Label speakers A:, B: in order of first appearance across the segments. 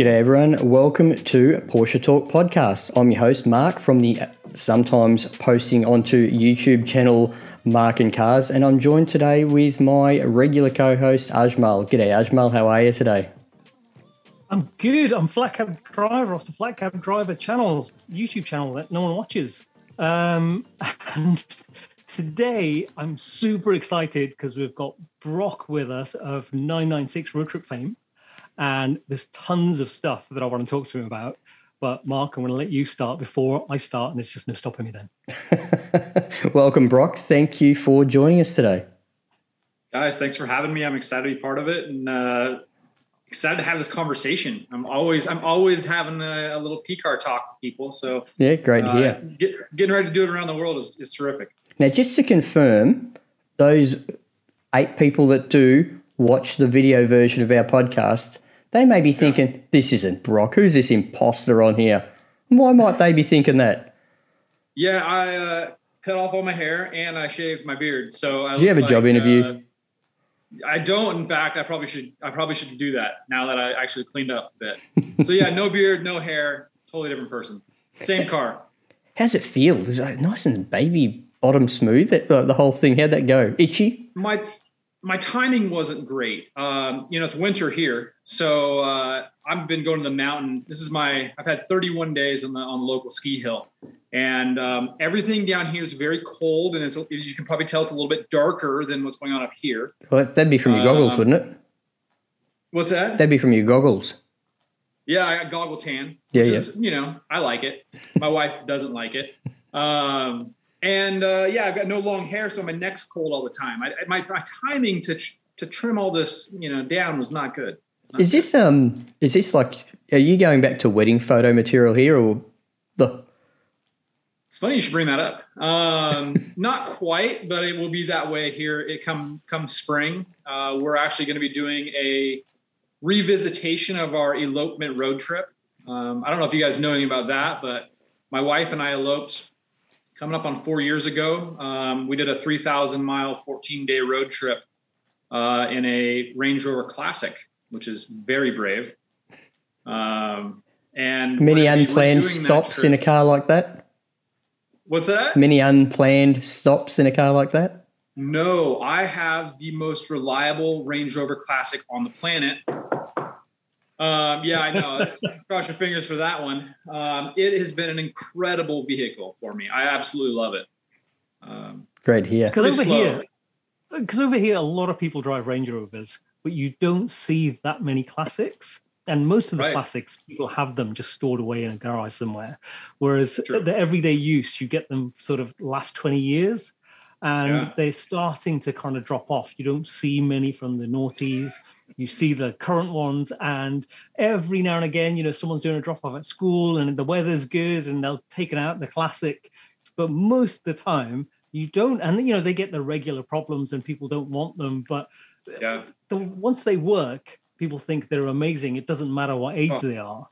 A: G'day, everyone. Welcome to Porsche Talk Podcast. I'm your host, Mark, from the sometimes posting onto YouTube channel Mark and Cars, and I'm joined today with my regular co host, Ajmal. G'day, Ajmal. How are you today?
B: I'm good. I'm Flat Cap Driver off the Flat Cap Driver channel, YouTube channel that no one watches. Um, and today I'm super excited because we've got Brock with us of 996 Road Trip fame. And there's tons of stuff that I want to talk to him about. But Mark, I'm going to let you start before I start, and there's just no stopping me then.
A: Welcome, Brock. Thank you for joining us today.
C: Guys, thanks for having me. I'm excited to be part of it, and uh, excited to have this conversation. I'm always I'm always having a, a little P car talk with people. So
A: yeah, great to hear.
C: Uh, get, getting ready to do it around the world is, is terrific.
A: Now, just to confirm, those eight people that do watch the video version of our podcast they may be thinking, yeah. this isn't Brock. Who's this imposter on here? Why might they be thinking that?
C: Yeah, I uh, cut off all my hair and I shaved my beard. So I
A: do you have a like, job interview?
C: Uh, I don't. In fact, I probably should. I probably should do that now that I actually cleaned up a bit. so yeah, no beard, no hair, totally different person. Same car.
A: How's it feel? Is it nice and baby bottom smooth? The, the whole thing. How'd that go? Itchy?
C: My my timing wasn't great. Um, you know, it's winter here, so uh, I've been going to the mountain. This is my I've had 31 days on the on the local ski hill, and um, everything down here is very cold, and as you can probably tell, it's a little bit darker than what's going on up here.
A: Well, that'd be from your goggles, um, wouldn't it?
C: What's that?
A: That'd be from your goggles.
C: Yeah, I got goggle tan.
A: Yeah, yeah.
C: Is, you know, I like it. My wife doesn't like it. Um, and uh, yeah, I've got no long hair, so my neck's cold all the time. I, my, my timing to to trim all this, you know, down was not good.
A: Not is good. this um? Is this like? Are you going back to wedding photo material here, or the?
C: It's funny you should bring that up. Um, not quite, but it will be that way here. It come come spring. Uh, we're actually going to be doing a revisitation of our elopement road trip. Um, I don't know if you guys know anything about that, but my wife and I eloped coming up on four years ago. Um, we did a 3,000 mile, 14 day road trip uh, in a Range Rover Classic, which is very brave. Um, and
A: many unplanned stops in a car like that.
C: What's that?
A: Many unplanned stops in a car like that.
C: No, I have the most reliable Range Rover Classic on the planet. Um, yeah, I know. cross your fingers for that one. Um, it has been an incredible vehicle for me. I absolutely love it.
A: Um, Great here.
B: Because over slow. here, because over here, a lot of people drive Range Rovers, but you don't see that many classics. And most of the right. classics, people have them just stored away in a garage somewhere. Whereas True. the everyday use, you get them sort of last 20 years and yeah. they're starting to kind of drop off. You don't see many from the noughties you see the current ones and every now and again you know someone's doing a drop off at school and the weather's good and they'll take it out the classic. But most of the time you don't and you know they get the regular problems and people don't want them but yeah. the, once they work people think they're amazing. It doesn't matter what age oh, they are.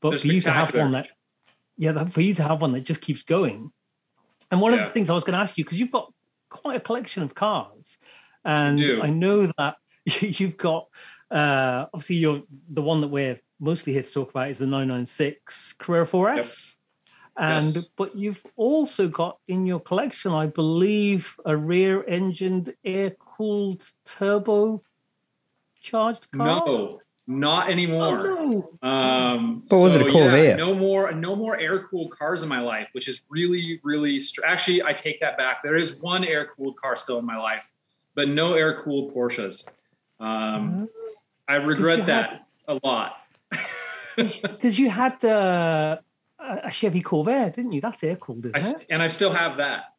B: But for you to have one that yeah for you to have one that just keeps going. And one yeah. of the things i was going to ask you because you've got quite a collection of cars. And i know that you've got uh, obviously you're the one that we're mostly here to talk about is the 996 Carrera 4S. Yep. And yes. but you've also got in your collection, I believe, a rear-engined air-cooled turbo charged car.
C: No, not anymore.
B: Oh,
C: no. Um,
A: what was it a Corvair?
C: Yeah, no more, no more air-cooled cars in my life, which is really, really. Str- Actually, I take that back. There is one air-cooled car still in my life, but no air-cooled Porsches. Um, I regret that had, a lot.
B: Because you had uh, a Chevy Corvair, didn't you? That's air cooled, isn't
C: I,
B: it?
C: And I still have that.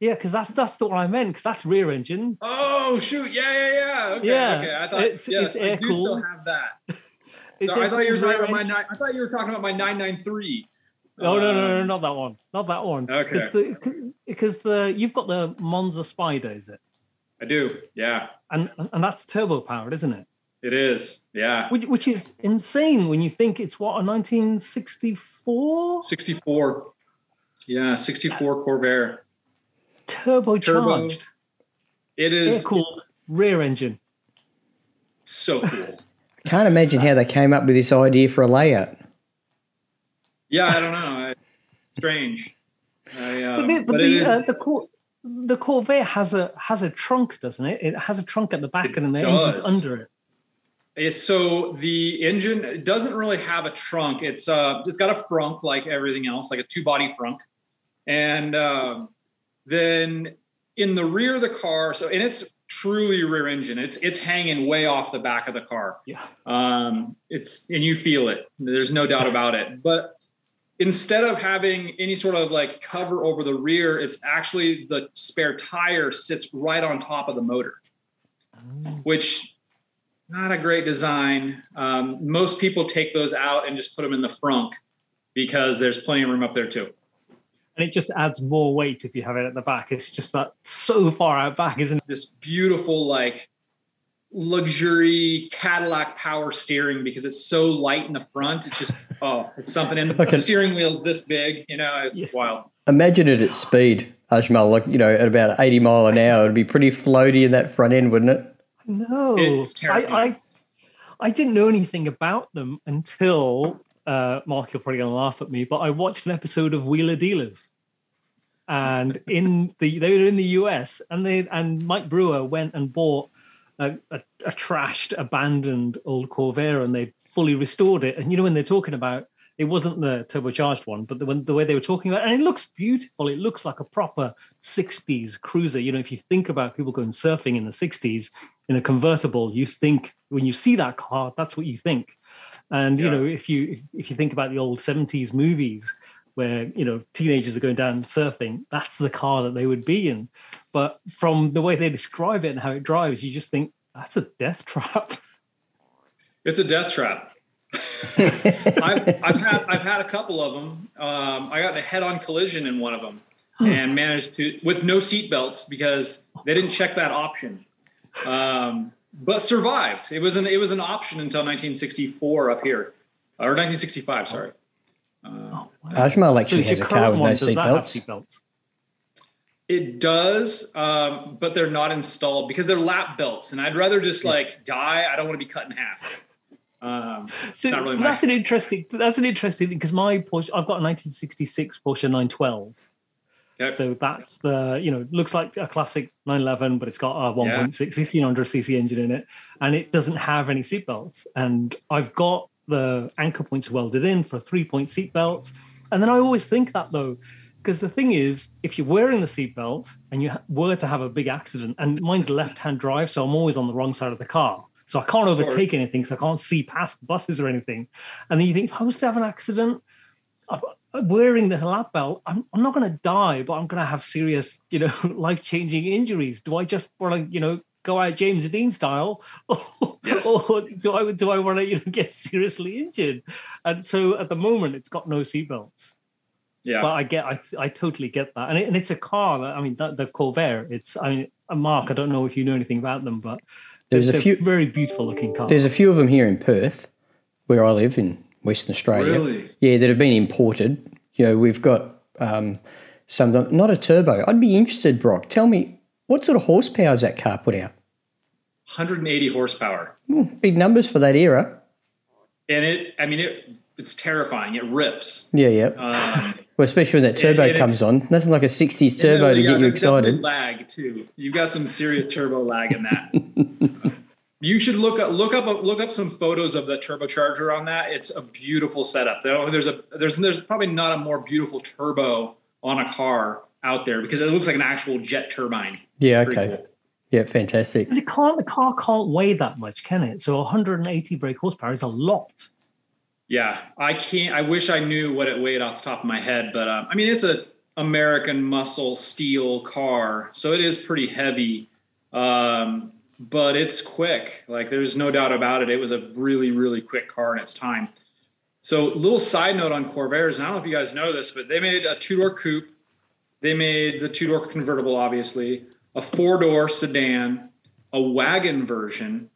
B: Yeah, because that's that's the one I meant. Because that's rear engine.
C: Oh shoot! Yeah, yeah, yeah. Okay, yeah. Okay. I thought it's, yes, it's I do still have that. so I thought you were talking about my nine. I thought you were talking about my nine nine three.
B: No, no, no, no, not that one. Not that one.
C: Okay.
B: Because the, the you've got the Monza Spider, is it?
C: I do. Yeah.
B: And and that's turbo powered, isn't it?
C: It is. Yeah.
B: Which, which is insane when you think it's what a 1964.
C: 64. Yeah, 64 Corvair.
B: Turbocharged. Turbo.
C: It is
B: air cooled rear engine.
C: So cool.
A: Can't imagine how they came up with this idea for a layout.
C: Yeah, I don't know. Strange. I,
B: uh, but, the, but, but the, uh, the, Cor- the Corvair has a has a trunk, doesn't it? It has a trunk at the back, it and the does. engine's under it.
C: So the engine doesn't really have a trunk. It's uh, it's got a frunk like everything else, like a two body frunk, and uh, then in the rear of the car. So and it's truly rear engine. It's it's hanging way off the back of the car.
B: Yeah.
C: Um, it's and you feel it. There's no doubt about it. But instead of having any sort of like cover over the rear, it's actually the spare tire sits right on top of the motor, oh. which not a great design. Um, most people take those out and just put them in the frunk because there's plenty of room up there too.
B: And it just adds more weight if you have it at the back. It's just that so far out back, isn't it?
C: This beautiful like luxury Cadillac power steering because it's so light in the front. It's just oh, it's something. And the steering wheel's this big, you know, it's yeah. wild.
A: Imagine it at speed, Ajmal, like you know, at about eighty mile an hour. It'd be pretty floaty in that front end, wouldn't it?
B: No, it's terrible. I, I, I didn't know anything about them until uh, Mark. You're probably going to laugh at me, but I watched an episode of Wheeler Dealers and in the they were in the US and they and Mike Brewer went and bought a, a, a trashed, abandoned old Corvair, and they fully restored it. And you know when they're talking about it wasn't the turbocharged one, but the, when, the way they were talking about, it, and it looks beautiful. It looks like a proper '60s cruiser. You know, if you think about people going surfing in the '60s in a convertible, you think when you see that car, that's what you think. And yeah. you know, if you if, if you think about the old '70s movies where you know teenagers are going down surfing, that's the car that they would be in. But from the way they describe it and how it drives, you just think that's a death trap.
C: It's a death trap. I've, I've, had I've had a couple of them. Um, I got in a head-on collision in one of them and managed to with no seat belts because they didn't check that option. Um, but survived. It was an it was an option until 1964 up here, or 1965. Sorry.
A: Uh, oh, wow. Ajmal actually so has a car with no seat belts.
C: It does, um, but they're not installed because they're lap belts, and I'd rather just yes. like die. I don't want to be cut in half. Um,
B: so really that's an interesting. That's an interesting thing because my Porsche, I've got a 1966 Porsche 912. Okay. So that's the you know looks like a classic 911, but it's got a 1.6 yeah. 1600 cc engine in it, and it doesn't have any seatbelts. And I've got the anchor points welded in for three point seatbelts. And then I always think that though, because the thing is, if you're wearing the seatbelt and you were to have a big accident, and mine's left-hand drive, so I'm always on the wrong side of the car, so I can't overtake anything, so I can't see past buses or anything. And then you think, if I was to have an accident, I'm wearing the lap belt, I'm, I'm not going to die, but I'm going to have serious, you know, life-changing injuries. Do I just want to, you know, go out James Dean style, or, yes. or do I do I want to you know get seriously injured? And so at the moment, it's got no seatbelts. Yeah, but I get I I totally get that, and, it, and it's a car that I mean that, the Corvair. It's I mean Mark, I don't know if you know anything about them, but there's a few very beautiful looking cars.
A: There's a few of them here in Perth, where I live in Western Australia.
C: Really?
A: Yeah, that have been imported. You know, we've got um, some not a turbo. I'd be interested, Brock. Tell me what sort of horsepower is that car put out?
C: 180 horsepower.
A: Ooh, big numbers for that era.
C: And it, I mean, it it's terrifying. It rips.
A: Yeah, yeah. Um, well, especially when that turbo comes on. Nothing like a 60s turbo to get you excited.
C: Lag too. You've got some serious turbo lag in that. you should look up look up look up some photos of the turbocharger on that. It's a beautiful setup. There's a there's there's probably not a more beautiful turbo on a car out there because it looks like an actual jet turbine.
A: Yeah. Okay. Cool. Yeah, fantastic.
B: Because it can't, the car can't weigh that much, can it? So 180 brake horsepower is a lot.
C: Yeah, I can't. I wish I knew what it weighed off the top of my head, but um, I mean, it's a American muscle steel car, so it is pretty heavy, um, but it's quick. Like, there's no doubt about it. It was a really, really quick car in its time. So, little side note on Corvairs, and I don't know if you guys know this, but they made a two door coupe. They made the two door convertible, obviously a four door sedan, a wagon version,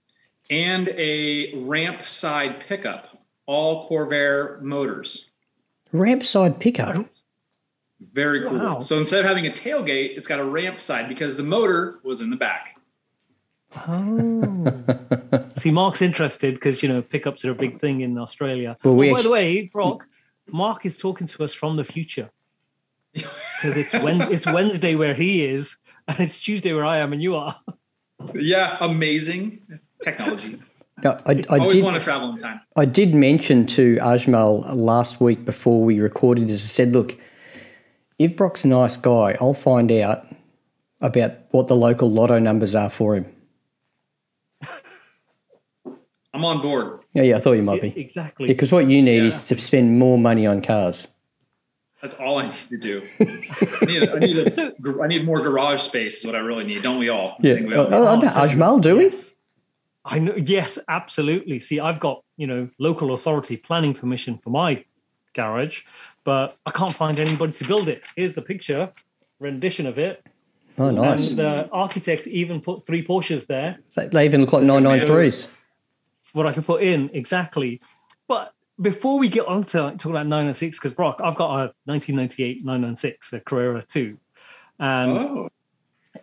C: and a ramp side pickup, all Corvair motors.
A: Ramp side pickup?
C: Very cool. Wow. So instead of having a tailgate, it's got a ramp side because the motor was in the back.
B: Oh. See, Mark's interested because you know pickups are a big thing in Australia.
A: Well,
B: Well,
A: we oh,
B: by
A: actu-
B: the way, Brock, Mark is talking to us from the future because it's when it's Wednesday where he is, and it's Tuesday where I am and you are.
C: Yeah, amazing technology.
A: No, I, I
C: Always
A: did.
C: want to travel in time.
A: I did mention to Ajmal last week before we recorded this. I said, "Look, if Brock's a nice guy, I'll find out about what the local lotto numbers are for him."
C: I'm on board.
A: Yeah, yeah, I thought you might be.
B: exactly.
A: Because what you need
C: Yeah.
A: is to spend more money on cars.
C: That's all I need to do. I need, I need, a, I need more garage space. Is what I really need. Don't we all?
A: Yeah.
C: think we
A: Oh,
C: all-
A: oh, oh Ajmal, do we?
B: Yes. I know. Yes, absolutely. See, I've got you know local authority planning permission for my garage, but I can't find anybody to build it. Here's the picture rendition of it,
A: Oh, nice.
B: and the architect even put three Porsches there.
A: They- They even look like 993s.
B: What I could put in exactly. But before we get on to like, talk about 996, because Brock, I've got a 1998 996, a Carrera 2, and
C: Oh,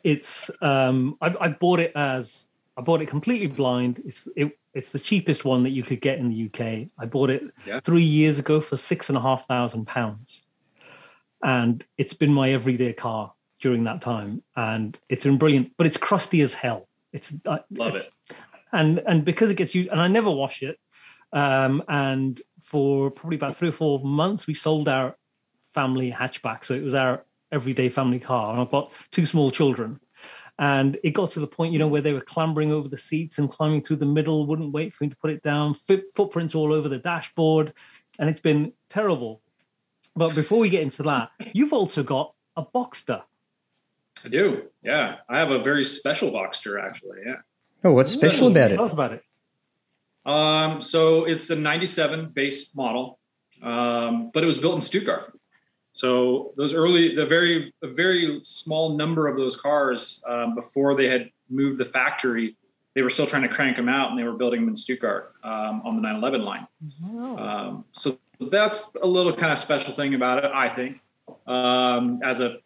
B: it's um I, I bought it as I bought it completely blind. It's it, it's the cheapest one that you could get in the UK. I bought it
C: Yeah.
B: three years ago for six and a half thousand pounds, and it's been my everyday car during that time, and it's been brilliant. But it's crusty as hell. It's
C: Love
B: it's- and and because it gets used, and I never wash it. Um, and for probably about three or four months, we sold our family hatchback, so it was our everyday family car. And I've got two small children, and it got to the point, you know, where they were clambering over the seats and climbing through the middle, wouldn't wait for me to put it down, foot, footprints all over the dashboard, and it's been terrible. But before we get into that, you've also got a Boxster.
C: I do. Yeah, I have a very special Boxster actually. Yeah.
A: Oh, what's special about it?
B: Tell us about it.
C: Um, so it's a 97 base model, um, but it was built in Stuttgart. So those early, the very, a very small number of those cars um, before they had moved the factory, they were still trying to crank them out and they were building them in Stuttgart um, on the 911 line. Um, so that's a little kind of special thing about it, I think, um, as a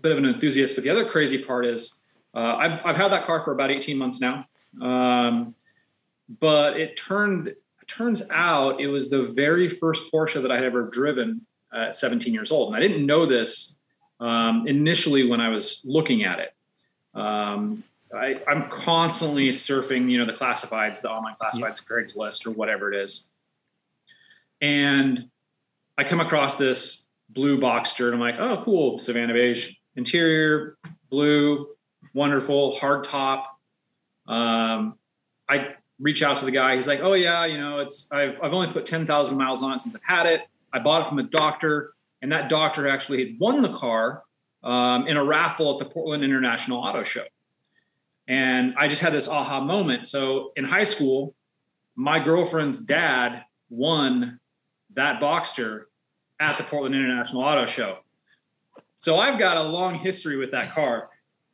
C: bit of an enthusiast. But the other crazy part is uh, I've, I've had that car for about 18 months now. But it turned turns out it was the very first Porsche that I had ever driven at 17 years old, and I didn't know this um, initially when I was looking at it. Um, I, I'm constantly surfing, you know, the classifieds, the online classifieds, Craigslist, or whatever it is, and I come across this blue Boxster, and I'm like, oh, cool, Savannah beige interior, blue, wonderful, hard top. Um, I reach out to the guy. He's like, "Oh yeah, you know, it's I've I've only put ten thousand miles on it since I've had it. I bought it from a doctor, and that doctor actually had won the car um, in a raffle at the Portland International Auto Show." And I just had this aha moment. So in high school, my girlfriend's dad won that Boxster at the Portland International Auto Show. So I've got a long history with that car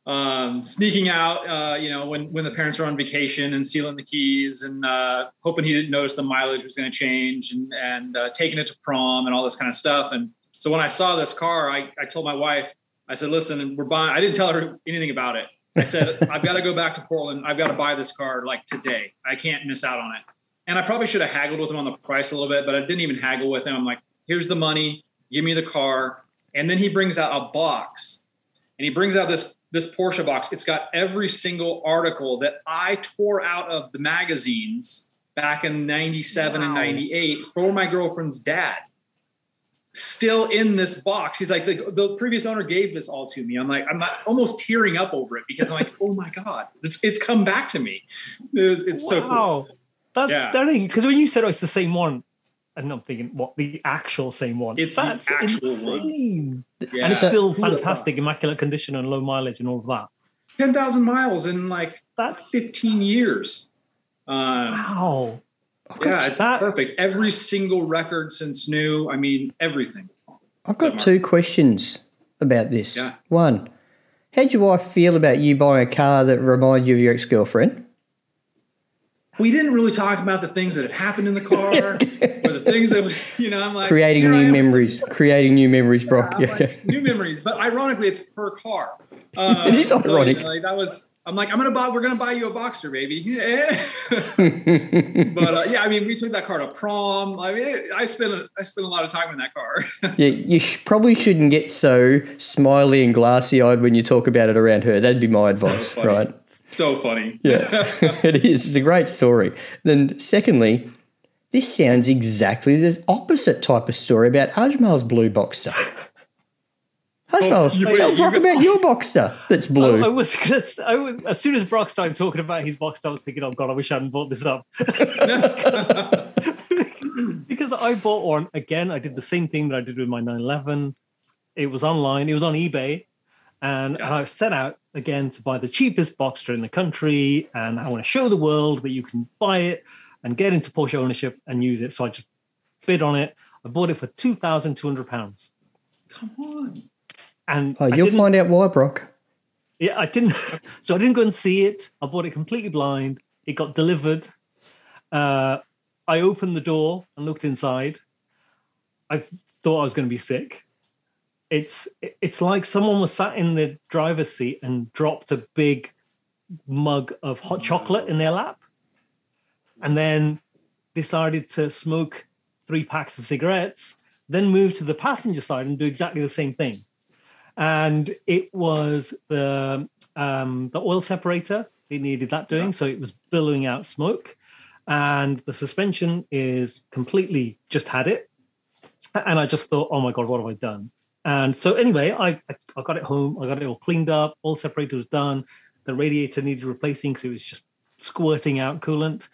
C: um, sneaking out, uh, you know, when when the parents were on vacation and sealing the keys and uh, hoping he didn't notice the mileage was going to change and and uh, taking it to prom and all this kind of stuff. And so when I saw this car, I, I told my wife, I said, listen, we're buying. I didn't tell her anything about it. I said, I've got to go back to Portland. I've got to buy this car like today. I can't miss out on it. And I probably should have haggled with him on the price a little bit, but I didn't even haggle with him. I'm like, here's the money, give me the car. And then he brings out a box and he brings out this this Porsche box. It's got every single article that I tore out of the magazines back in 97 and 98 for my girlfriend's dad. Still in this box. He's like, the, the previous owner gave this all to me. I'm like, I'm not almost tearing up over it because I'm like, oh my God, it's, it's come back to me. It's, it's so cool.
B: That's
C: Yeah.
B: stunning. Because when you said oh, it's the same one, and I'm thinking, what the actual same one?
C: It's the
B: That's
C: actual one.
B: insane.
C: Yeah.
B: And it's still fantastic, immaculate condition and low mileage and all of that.
C: 10,000 miles in like
B: That's
C: 15 years. Um,
B: wow.
C: yeah, it's
B: that-
C: perfect. Every single record since new. I mean, everything.
A: I've got two questions about this.
C: Yeah.
A: One, how'd your wife feel about you buying a car that reminded you of your ex girlfriend?
C: We didn't really talk about the things that had happened in the car or the things that, you know, I'm like,
A: Creating new memories. Creating new memories, Brock. Yeah,
C: like, new memories, but ironically, it's her car. Uh,
A: It is
C: so, you
A: ironic.
C: know, like, that was I'm like, I'm gonna buy. We're gonna buy you a Boxster, baby. but uh, yeah, I mean, we took that car to prom. I mean, I spent I spent a lot of time in that car.
A: yeah, you sh- probably shouldn't get so smiley and glassy eyed when you talk about it around her. That'd be my advice, right?
C: So funny.
A: Yeah, it is. It's a great story. Then, secondly, this sounds exactly the opposite type of story about Ajmal's blue Boxster. Oh, you, tell Brock got, about your Boxster that's oh, blue.
B: I, I was, I was as soon as Brock started talking about his Boxster, I was thinking, "Oh God, I wish I hadn't bought this up." because, I bought one again. I did the same thing that I did with my 911. It was online. It was on eBay, and, yeah. and I set out again to buy the cheapest Boxster in the country. And I want to show the world that you can buy it and get into Porsche ownership and use it. So I just bid on it. I bought it for two thousand two hundred pounds.
C: Come on.
B: And
A: oh, you'll find out why, Brock.
B: Yeah, I didn't. So I didn't go and see it. I bought it completely blind. It got delivered. Uh, I opened the door and looked inside. I thought I was going to be sick. It's it's like someone was sat in the driver's seat and dropped a big mug of hot chocolate in their lap, and then decided to smoke three packs of cigarettes. Then move to the passenger side and do exactly the same thing and it was the um, the oil separator. It needed that doing, so it was billowing out smoke, and the suspension is completely just had it. And I just thought, oh my god, what have I done? And so anyway, I I got it home. I got it all cleaned up. All separators done. The radiator needed replacing because it was just squirting out coolant.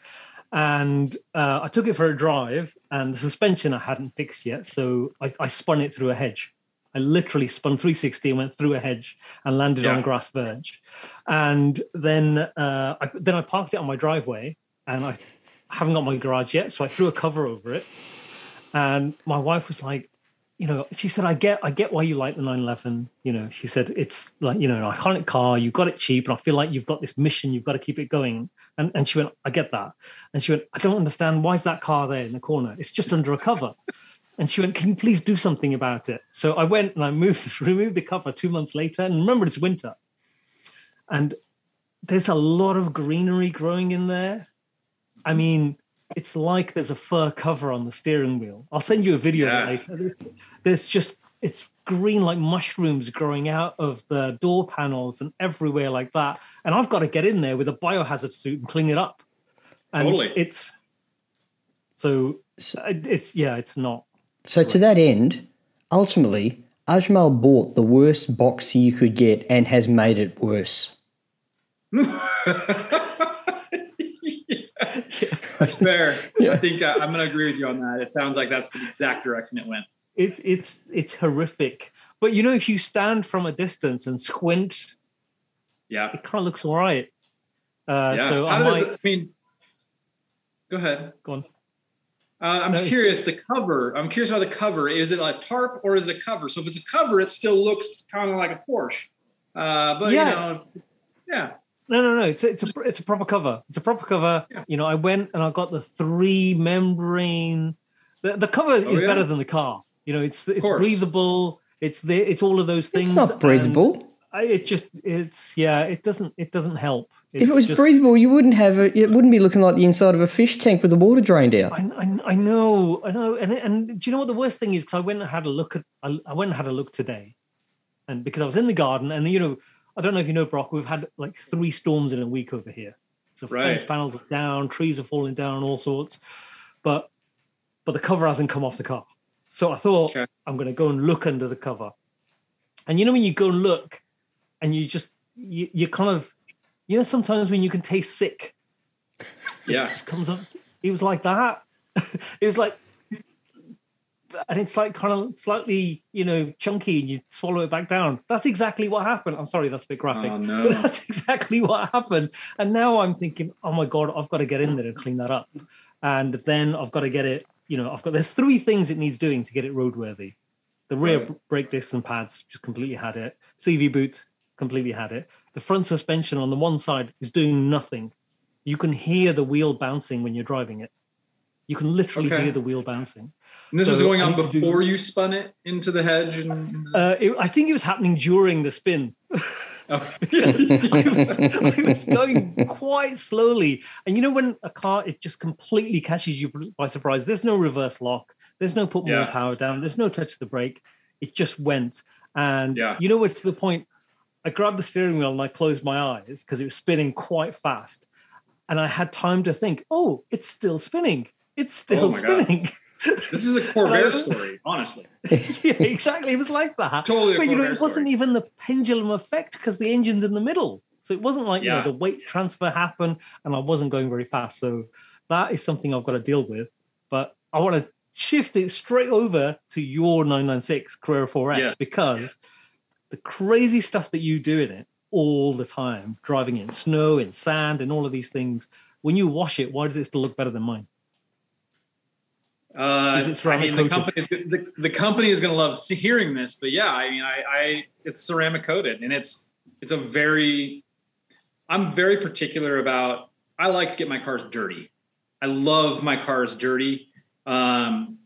B: And uh, I took it for a drive, and the suspension I hadn't fixed yet, so I, I spun it through a hedge. I literally spun 360 and went through a hedge and landed yeah. on a grass verge. And then uh, I, then I parked it on my driveway and I haven't got my garage yet. So I threw a cover over it. And my wife was like, you know, she said, I get, I get why you like the 911. You know, she said, it's like, you know, an iconic car. You got it cheap. And I feel like you've got this mission. You've got to keep it going. And, and she went, I get that. And she went, I don't understand. Why is that car there in the corner? It's just under a cover. And she went, Can you please do something about it? So I went and I moved, removed the cover two months later. And remember, it's winter. And there's a lot of greenery growing in there. I mean, it's like there's a fur cover on the steering wheel. I'll send you a video yeah. later. There's, there's just, it's green like mushrooms growing out of the door panels and everywhere like that. And I've got to get in there with a biohazard suit and clean it up. And
C: totally.
B: It's so uh, it's yeah, it's not
A: so, to that end, ultimately, Ajmal bought the worst Boxster you could get and has made it worse.
C: That's fair. Yeah. I think uh, I'm going to agree with you on that. It sounds like that's the exact direction it went.
B: It, it's it's horrific. But you know, if you stand from a distance and squint,
C: yeah,
B: it kind of looks all right. Uh, yeah. So
C: How I, might, I mean, go ahead.
B: Go on.
C: Uh, I'm no, curious. The cover. I'm curious about the cover. Is it a tarp or is it a cover? So if it's a cover, it still looks kind of like a Porsche. Uh, but yeah. you know, yeah.
B: No, no, no. It's it's a it's a proper cover. It's a proper cover. Yeah. You know, I went and I got the three membrane. The, the cover oh, is yeah? better than the car. You know, it's it's breathable. It's the it's all of those things.
A: It's not breathable.
B: I, it just it's yeah it doesn't it doesn't help
A: it's if it was just, breathable you wouldn't have a, it wouldn't be looking like the inside of a fish tank with the water drained out
B: i, I, I know i know and, and do you know what the worst thing is because i went and had a look at I, I, went and had a look today and because i was in the garden and you know i don't know if you know brock we've had like three storms in a week over here. So right. fence panels are down trees are falling down all sorts. But but the cover hasn't come off the car. So i thought okay. i'm going to go and look under the cover. And you know when you go and look and you just you, you kind of you know sometimes when you can taste sick?
C: Yeah.
B: It comes up it was like that. It was like and it's like kind of slightly you know chunky and you swallow it back down that's exactly what happened i'm sorry that's a bit graphic
C: oh, no.
B: but that's exactly what happened and now i'm thinking oh my god i've got to get in there and clean that up and then i've got to get it you know i've got there's three things it needs doing to get it roadworthy the rear right. brake discs and pads just completely had it cv boot completely had it. The front suspension on the one side is doing nothing. You can hear the wheel bouncing when you're driving it. You can literally okay. hear the wheel bouncing.
C: And this so was going on before do, you spun it into the hedge. And,
B: uh, it, I think it was happening during the spin.
C: Oh,
B: I, was, I was going quite slowly. And you know, when a car, it just completely catches you by surprise. There's no reverse lock. There's no put more
C: Yeah.
B: power down. There's no touch the brake. It just went. And
C: Yeah.
B: you know, it's to the point I grabbed the steering wheel and I closed my eyes because it was spinning quite fast. And I had time to think, oh, it's still spinning. It's still
C: Oh
B: spinning.
C: This is a Corvair um, story, honestly.
B: yeah, exactly. It was like that.
C: Totally
B: But you know, it wasn't
C: story.
B: even the pendulum effect because the engine's in the middle. So it wasn't like you know the weight transfer happened and I wasn't going very fast. So that is something I've got to deal with. But I want to shift it straight over to your 996 Carrera 4S
C: Yeah.
B: because the crazy stuff that you do in it all the time, driving in snow, in sand, and all of these things. When you wash it, why does it still look better than mine?
C: Uh,
B: Is it
C: I mean, the company is the, the company is going to love hearing this, but yeah, I mean, I, I it's ceramic coated, and it's it's a very I'm very particular about. I like to get my cars dirty. I love my cars dirty. Um,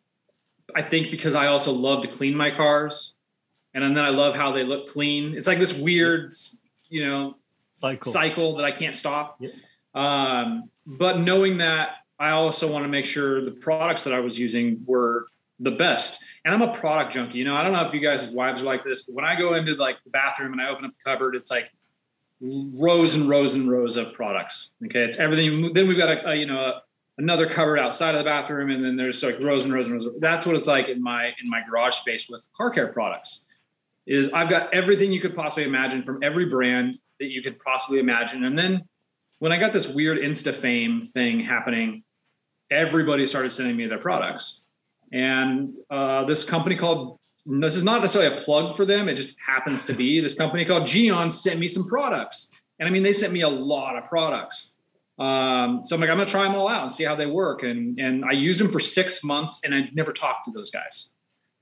C: I think because I also love to clean my cars, and then I love how they look clean. It's like this weird, you know,
B: Cycle.
C: cycle that I can't stop.
B: Yep.
C: Um, but knowing that, I also want to make sure the products that I was using were the best. And I'm a product junkie. You know, I don't know if you guys' wives are like this, but when I go into like the bathroom and I open up the cupboard, it's like rows and rows and rows of products. Okay, it's everything. Then we've got a, a you know a, another cupboard outside of the bathroom, and then there's like rows and rows and rows. That's what it's like in my in my garage space with car care products. Is I've got everything you could possibly imagine from every brand that you could possibly imagine, and then when I got this weird Insta fame thing happening, everybody started sending me their products. And uh, this company called this is not necessarily a plug for them. It just happens to be this company called Gyeon sent me some products, and I mean they sent me a lot of products. Um, so I'm like, I'm gonna try them all out and see how they work. And and I used them for six months, and I never talked to those guys.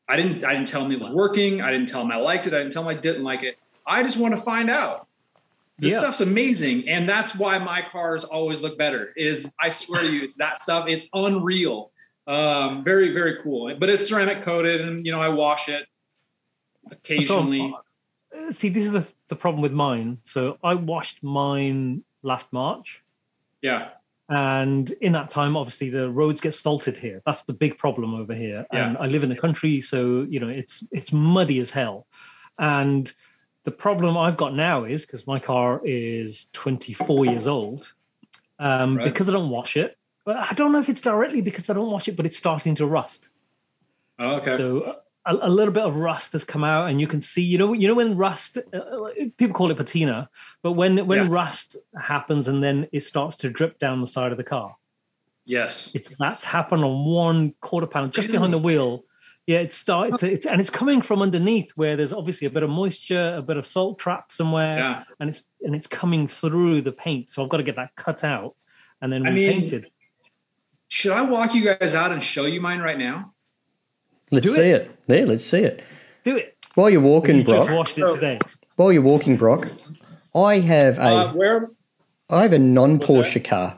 C: I didn't I didn't tell them it was working. I didn't tell them I liked it. I didn't tell them I didn't like it. I just want to find out. This
B: Yeah.
C: stuff's amazing, and that's why my cars always look better. Is I swear to you, it's that stuff. It's unreal. Um, very very cool. But it's ceramic coated, and you know I wash it occasionally.
B: Uh, See, this is the, the problem with mine. So I washed mine last March.
C: Yeah,
B: And in that time, obviously, the roads get salted here. That's the big problem over here.
C: Yeah.
B: And I live in the country, so you know it's it's muddy as hell. And the problem I've got now is because my car is 24 years old, um,
C: Right.
B: because I don't wash it. But I don't know if it's directly because I don't wash it, but it's starting to rust.
C: oh, okay.
B: So a, a little bit of rust has come out, and you can see, you know, you know when rust, uh, people call it patina, but when when
C: Yeah.
B: rust happens and then it starts to drip down the side of the car,
C: yes.
B: it's that's happened on one quarter panel just behind the wheel. Yeah, it's started to, it's and it's coming from underneath where there's obviously a bit of moisture, a bit of salt trapped somewhere,
C: Yeah.
B: and it's and it's coming through the paint. So I've got to get that cut out and then
C: I mean,
B: repainted.
C: Should I walk you guys out and show you mine right now?
A: Let's
B: Do
A: see it. There, let's see it.
B: Do it.
A: While you're walking,
B: You just
A: Brock.
B: washed it today.
A: While you're walking, Brock, I have a
C: Uh, where?
A: I have a non-Porsche car.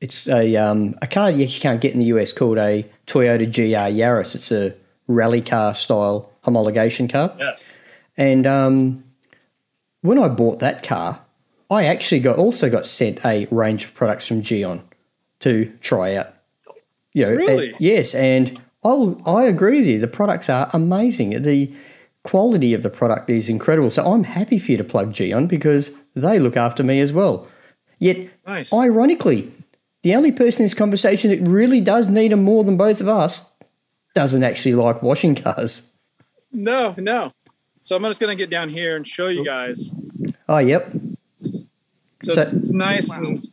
A: It's a um, a car you can't get in the US called a Toyota GR Yaris. It's a rally car style homologation car.
C: Yes.
A: And um, when I bought that car, I actually got also got sent a range of products from Gyeon to try out. You know,
C: Really?
A: and- yes, and I'll, I agree with you. The products are amazing. The quality of the product is incredible. So I'm happy for you to plug Gyeon because they look after me as well. Yet,
C: Nice.
A: ironically, the only person in this conversation that really does need them more than both of us doesn't actually like washing cars.
D: No, no. So I'm just going to get down here and show you guys.
A: Oh, yep.
D: So,
A: So-
D: it's, it's nice and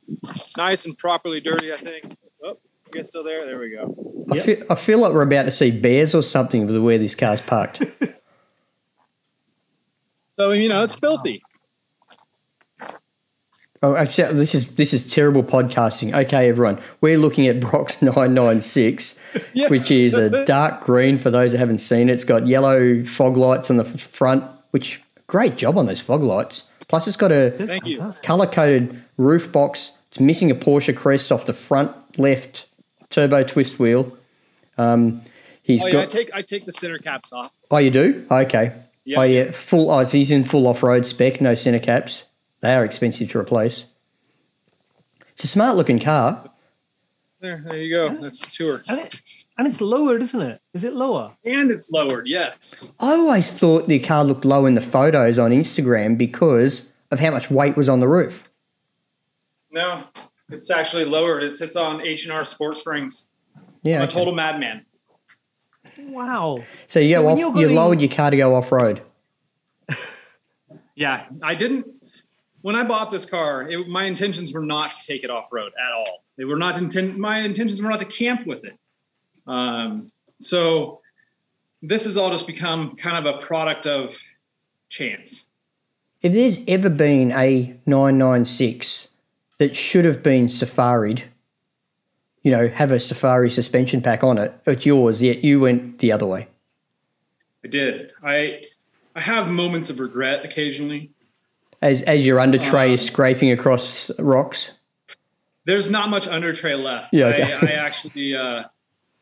D: nice and properly dirty. I think. Oh, you guys still there? There we go.
A: I, feel, I feel like we're about to see bears or something with way this car's parked.
D: So you know it's filthy.
A: Oh, actually, this is this is terrible podcasting. Okay, everyone, we're looking at Brock's 996, which is a dark green for those that haven't seen it. It's got yellow fog lights on the front, which great job on those fog lights. Plus, it's got a
D: Thank you.
B: Fantastic.
A: color coded roof box. It's missing a Porsche crest off the front left turbo twist wheel. Um, he's
D: Oh yeah, I
A: got.
D: take I take the center caps off.
A: oh, you do? Okay. Oh yeah, full. Oh, he's in full off-road spec, no center caps. They are expensive to replace. It's a smart-looking car.
D: There, there you go. That's the tour.
B: And, it, and it's lowered, isn't it? Is it lower?
C: And it's lowered, yes.
A: I always thought the car looked low in the photos on Instagram because of how much weight was on the roof.
C: No, it's actually lowered. It sits on H and R Sport Springs.
A: Yeah,
C: I'm a total madman.
B: Wow.
A: So you
B: So
A: go
B: when
A: off.
B: you're
A: You
B: going-
A: lowered your car to go off-road.
C: Yeah, I didn't. When I bought this car, it, my intentions were not to take it off road at all. They were not intent. My intentions were not to camp with it. Um, so this has all just become kind of a product of chance.
A: If there's ever been a 996 that should have been safaried, you know, have a safari suspension pack on it, it's yours, yet you went the other way.
C: I did. I I have moments of regret occasionally.
A: As, as your under tray
C: Um,
A: is scraping across rocks.
C: There's not much under tray left.
A: Yeah, okay.
C: I, I actually uh,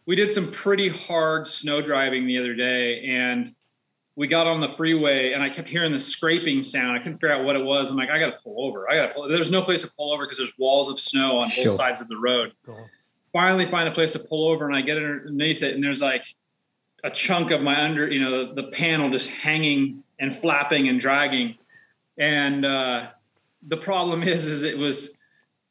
C: we did some pretty hard snow driving the other day, and we got on the freeway, and I kept hearing the scraping sound. I couldn't figure out what it was. I'm like, I got to pull over. I got to pull. There's no place to pull over because there's walls of snow on
A: Sure.
C: both sides of the road. Finally, find a place to pull over, and I get underneath it, and there's like a chunk of my under, you know, the panel just hanging and flapping and dragging. And uh, the problem is, is it was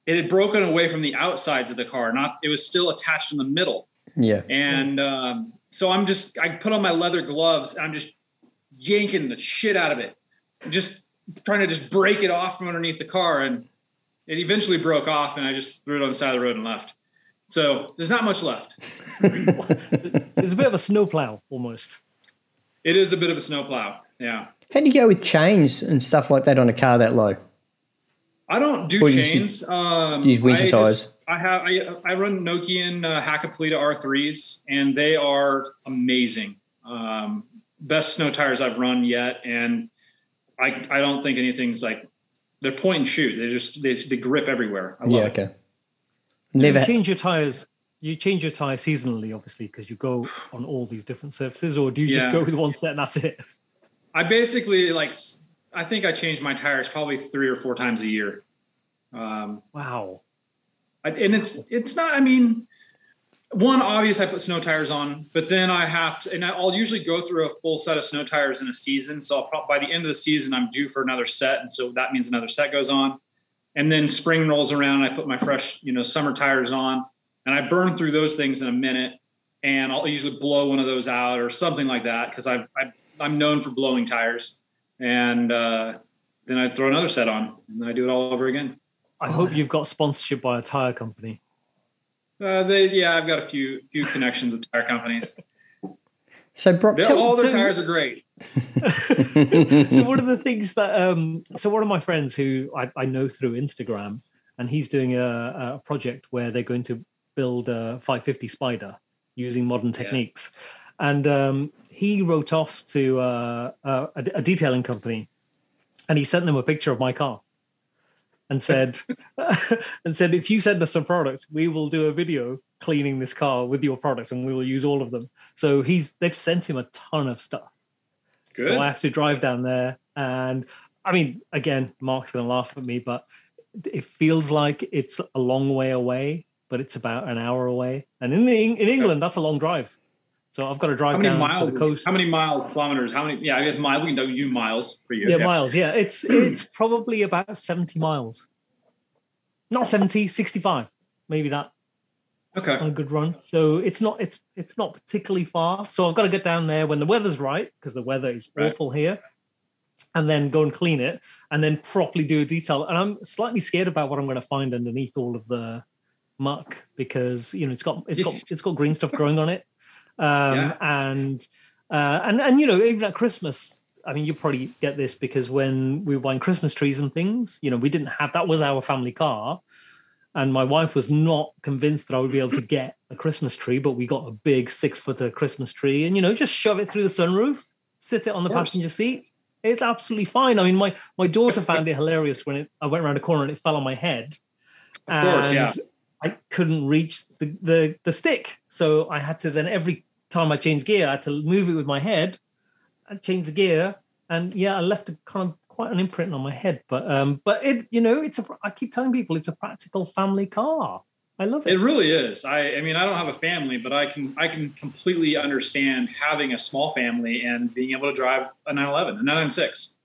C: it had broken away from the outsides of the car. Not it was still attached in the middle.
A: Yeah.
C: And um, so I'm just I put on my leather gloves. And I'm just yanking the shit out of it, just trying to just break it off from underneath the car. And it eventually broke off, and I just threw it on the side of the road and left. So there's not much left.
B: It's a bit of a snowplow almost.
C: It is a bit of a snowplow. Yeah.
A: How do you go with chains and stuff like that on a car that low?
C: I don't do
A: Well, you should
C: chains. Um,
A: use winter
C: I
A: tires.
C: I have I, I run Nokian uh, Hakkapeliitta R3s, and they are amazing. Um, best snow tires I've run yet, and I I don't think anything's like they're point and shoot. They just they, they grip everywhere. I love
A: Yeah,
C: it.
A: okay. Never.
B: You change your tires. You change your tire seasonally, obviously, because you go on all these different surfaces, or do you just go with one set and that's it?
C: I basically like I think I change my tires probably three or four times a year. Um,
B: Wow.
C: I, and it's it's not. I mean, one obvious. I put snow tires on, but then I have to, and I'll usually go through a full set of snow tires in a season. So I'll prob- by the end of the season, I'm due for another set, and so that means another set goes on. And then spring rolls around, and I put my fresh, you know, summer tires on, and I burn through those things in a minute. And I'll usually blow one of those out or something like that because I've, I've I'm known for blowing tires. And uh, then I throw another set on, and then I do it all over again.
B: I hope you've got sponsorship by a tire company.
C: Uh, they, yeah, I've got a few few connections with tire companies.
A: So, Brock, tell,
C: all their
B: so-
C: tires are great.
B: so one of the things that um so one of my friends who I, I know through Instagram and he's doing a, a project where they're going to build a 550 spider using modern techniques and um he wrote off to uh, a, a detailing company and he sent them a picture of my car and said and said if you send us some products we will do a video cleaning this car with your products and we will use all of them so he's they've sent him a ton of stuff
C: Good.
B: so I have to drive down there. And I mean, again, Mark's going to laugh at me, but it feels like it's a long way away, but it's about an hour away. And in the, in England, that's a long drive. So I've got to drive
C: how many
B: down
C: miles?
B: to the
C: is-
B: coast.
C: How many miles, kilometers? How many? Yeah, I guess mile. We can do you miles for you.
B: yeah, miles. Yeah, it's it's probably about 70 miles. Not 70, 65. Maybe that
C: Okay.
B: on a good run. So it's not it's it's not particularly far. So I've got to get down there when the weather's right because the weather is
C: Right.
B: awful here, and then go and clean it, and then properly do a detail. And I'm slightly scared about what I'm going to find underneath all of the muck because you know it's got it's got it's got green stuff growing on it, um,
C: Yeah.
B: and uh, and and you know even at Christmas. I mean, you probably get this because when we were buying Christmas trees and things, you know, we didn't have that was our family car and my wife was not convinced that I would be able to get a Christmas tree, but we got a big six footer Christmas tree, and you know, just shove it through the sunroof, sit it on the passenger seat. It's absolutely fine. I mean, my my daughter found it hilarious when it, I went around a corner and it fell on my head,
C: Of course,
B: and
C: yeah.
B: I couldn't reach the, the the stick, so I had to then every time I changed gear, I had to move it with my head and change the gear and yeah, I left a kind of quite an imprint on my head. But um, but it you know it's a I keep telling people it's a practical family car. I love it.
C: It really is. I, I mean, I don't have a family, but I can I can completely understand having a small family and being able to drive a 911, a 996.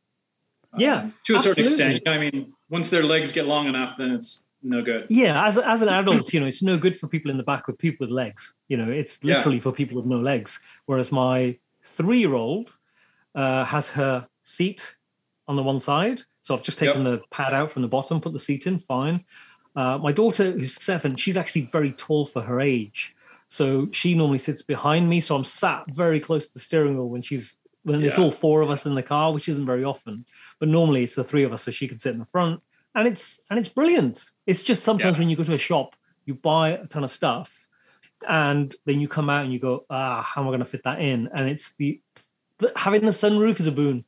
B: Yeah,
C: um, to a certain extent. You know, I mean, once their legs get long enough, then it's no good.
B: Yeah, as as an adult, you know, it's no good for people in the back with people with legs. You know, it's
C: Yeah.
B: literally for people with no legs. Whereas my three year old uh, has her seat on the one side, so I've just taken the pad out from the bottom, put the seat in, fine. Uh, my daughter, who's seven, she's actually very tall for her age, so she normally sits behind me. So I'm sat very close to the steering wheel when she's when there's
C: Yeah.
B: all four of us in the car, which isn't very often. But normally it's the three of us, so she can sit in the front and it's and it's brilliant. It's just sometimes
C: Yeah.
B: when you go to a shop, you buy a ton of stuff, and then you come out and you go, ah, how am I going to fit that in? And it's the, the having the sunroof is a boon.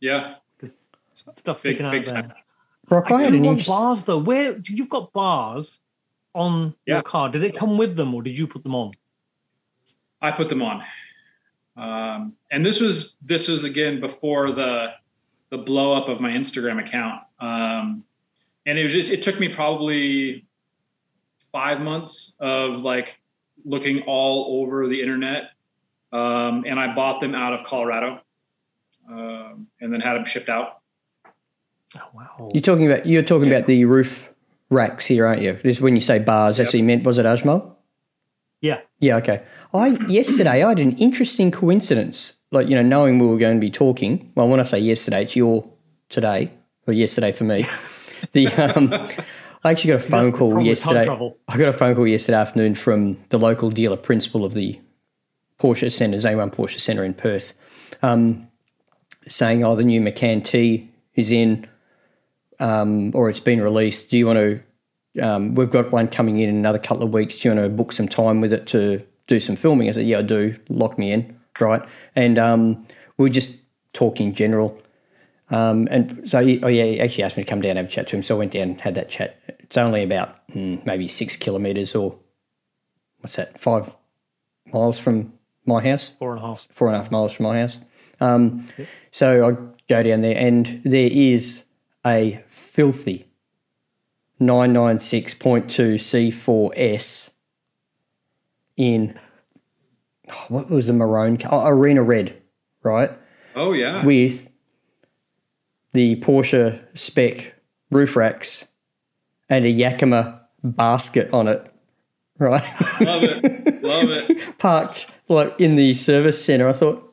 C: Yeah.
B: because Stuff
C: Big-
B: sticking out
C: big
B: there.
C: time.
A: Brock, I,
B: I do want bars though. Where you've got bars on
C: Yeah.
B: your car? Did it come with them or did you put them on?
C: I put them on. Um, and this was this was again before the the blow up of my Instagram account. Um, and it was just it took me probably five months of like looking all over the internet. Um, and I bought them out of Colorado. Um, and then had them shipped out.
B: Oh wow!
A: You're talking about you're talking about the roof racks here, aren't you? This when you say bars, actually meant was it Ajmal?
B: Yeah.
A: Yeah, okay. I yesterday I had an interesting coincidence. Like, you know, knowing we were going to be talking. Well, when I say yesterday, it's your today, or yesterday for me. the um I actually got a phone call
B: problem with time
A: yesterday. I got a phone call yesterday afternoon from the local dealer principal of the Porsche Centre, A1 Porsche Centre in Perth, um, saying, "Oh, the new Macan T is in, um, or it's been released. Do you want to? Um, we've got one coming in in another couple of weeks. Do you want to book some time with it to do some filming?" I said, "Yeah, I do. Lock me in, right?" And um, we were just talking general. Um, and so, he, oh yeah, he actually asked me to come down and have a chat to him. So I went down and had that chat. It's only about mm, maybe six kilometres or what's that, five miles from my house,
B: Four and a half.
A: four and a half miles from my house. Um, So I go down there, and there is a filthy 996.2 C4S in oh, what was the maroon oh, arena red, right?
C: Oh yeah.
A: with the Porsche spec roof racks and a Yakima basket on it, right?
C: Love it. Love it.
A: Parked like in the service centre. I thought,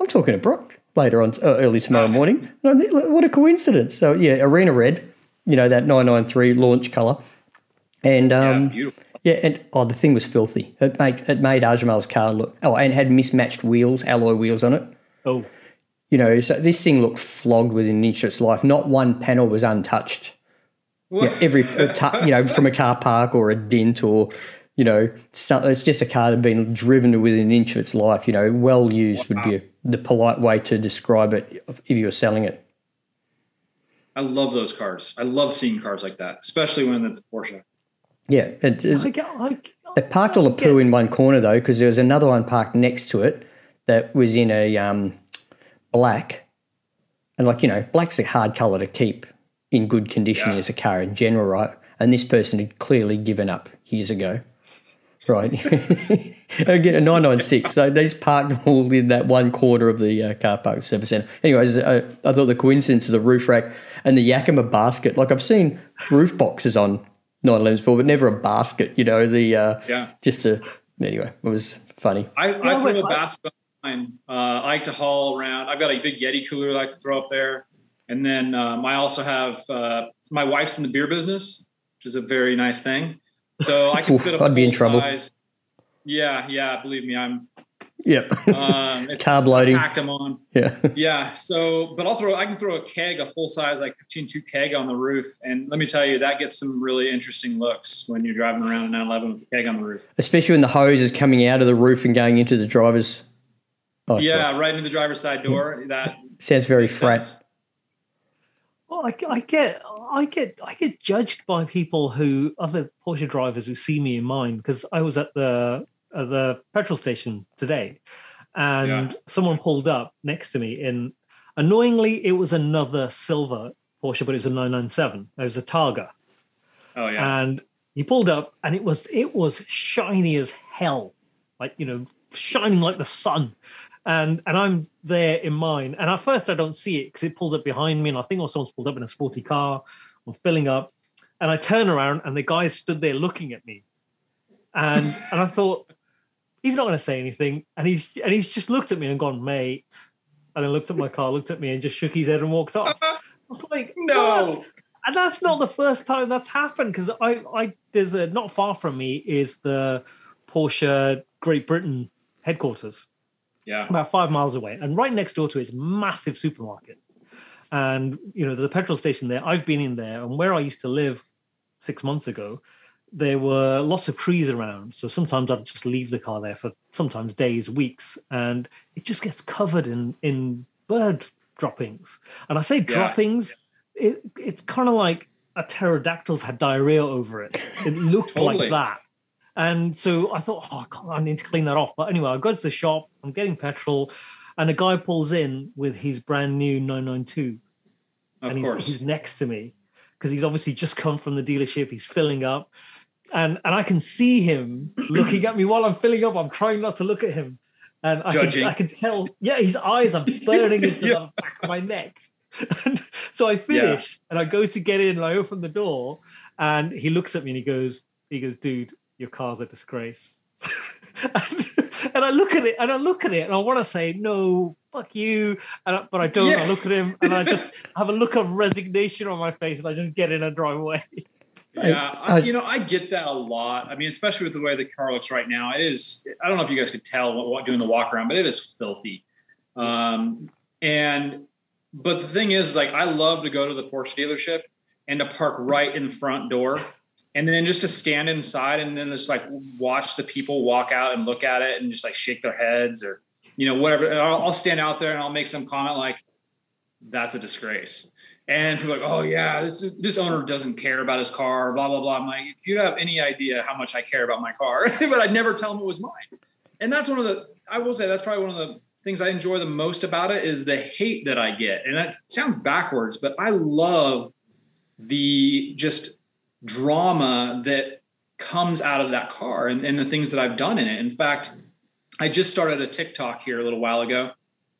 A: I'm talking to Brock later on, uh, early tomorrow morning. Think, what a coincidence. So, yeah, Arena Red, you know, that 993 launch colour. And
C: Yeah,
A: um,
C: beautiful.
A: yeah, and oh, the thing was filthy. It made it made Ajmal's car look. Oh, and had mismatched wheels, alloy wheels on it.
B: Oh,
A: You know, so this thing looked flogged within an inch of its life. Not one panel was untouched. Yeah, every you know from a car park or a dent or you know so, it's just a car that had been driven within an inch of its life. You know, well used would be the polite way to describe it if you were selling it.
C: I love those cars. I love seeing cars like that, especially when it's a Porsche.
A: Yeah, it, it-
B: I get, I,
A: They parked all the poo in one corner though, because there was another one parked next to it that was in a um, black, and like you know, black's a hard color to keep in good condition
C: Yeah.
A: as a car in general, right? And this person had clearly given up years ago, right? Again, a nine nine six. So these parked all in that one corner of the uh, car park service centre. Anyways, uh, I thought the coincidence of the roof rack and the Yakima basket. Like I've seen roof boxes on 911s before, but never a basket. You know, the uh,
C: Yeah.
A: just to anyway, it was funny.
C: I,
B: Yeah,
C: I throw
B: wait,
C: a
B: I-
C: basket Uh, I like to haul around. I've got a big Yeti cooler I like to throw up there. And then um, I also have uh, my wife's in the beer business, which is a very nice thing. So I can
A: Oof,
C: fit
A: I'd be in trouble.
C: size- Yeah, yeah. Believe me, I'm.
A: Yep.
C: Um, it's,
A: Carb
C: it's-
A: loading.
C: Packed them on.
A: yeah.
C: Yeah. So, but I'll throw. I can throw a keg, a full size, like 15 two keg on the roof, and let me tell you, that gets some really interesting looks when you're driving around a 911 with a keg on the roof.
A: Especially when the hose is coming out of the roof and going into the driver's. Oh, sorry.
C: yeah, right into the driver's side mm-hmm. door. That
A: Sounds very frat.
C: sense.
B: Well, I, I get, I get, I get judged by people who other Porsche drivers who see me in mine because I was at the at the petrol station today, and
C: Yeah.
B: someone pulled up next to me. And annoyingly, it was another silver Porsche, but it was a 997. It was a Targa,
C: Oh yeah.
B: and he pulled up, and it was it was shiny as hell, like you know, shining like the sun. And and I'm there in mine, and at first I don't see it because it pulls up behind me, and I think oh, someone's pulled up in a sporty car. I'm filling up, and I turn around, and the guy stood there looking at me, and and I thought he's not going to say anything, and he's and he's just looked at me and gone, mate, and then looked at my car, looked at me, and just shook his head and walked off. I was like,
C: no.
B: "What?" and that's not the first time that's happened because I, I there's a not far from me is the Porsche Great Britain headquarters,
C: Yeah.
B: about five miles away, and right next door to it is a massive supermarket, and you know there's a petrol station there. I've been in there, and where I used to live six months ago, there were lots of trees around. So sometimes I'd just leave the car there for sometimes days, weeks, and it just gets covered in in bird droppings. And I say droppings, it it's kind of like a pterodactyl's had diarrhea over it. It looked
C: Totally.
B: like that. And so I thought, oh, God, I need to clean that off. But anyway, I go to the shop, I'm getting petrol, and a guy pulls in with his brand new 992
C: Of
B: and he's, he's next to me because he's obviously just come from the dealership. He's filling up, and and I can see him looking at me while I'm filling up. I'm trying not to look at him, and I can, I can tell. Yeah, his eyes are burning into
C: Yeah.
B: the back of my neck. And so I finish, and I go to get in, and I open the door, and he looks at me and he goes, he goes, dude, your car's a disgrace. and, and I look at it, and I look at it, and I want to say no. Fuck you, and I, but I don't. I look at him, and I just have a look of resignation on my face, and I just get in and drive away.
C: Yeah,
A: I-
C: I, you know, I get that a lot. I mean, especially with the way the car looks right now, it is. I don't know if you guys could tell what, what doing the walk around, but it is filthy. Um, and but the thing is, like, I love to go to the Porsche dealership and to park right in the front door, and then just to stand inside and then just like watch the people walk out and look at it and just like shake their heads or you know whatever. And I'll, I'll stand out there and I'll make some comment like, "That's a disgrace." And people like, oh yeah, this this owner doesn't care about his car, blah blah blah. I'm like, if you have any idea how much I care about my car, but I'd never tell them it was mine. And that's one of the I will say that's probably one of the things I enjoy the most about it is the hate that I get. And that sounds backwards, but I love the just drama that comes out of that car and, and the things that I've done in it. In fact, I just started a TikTok here a little while ago.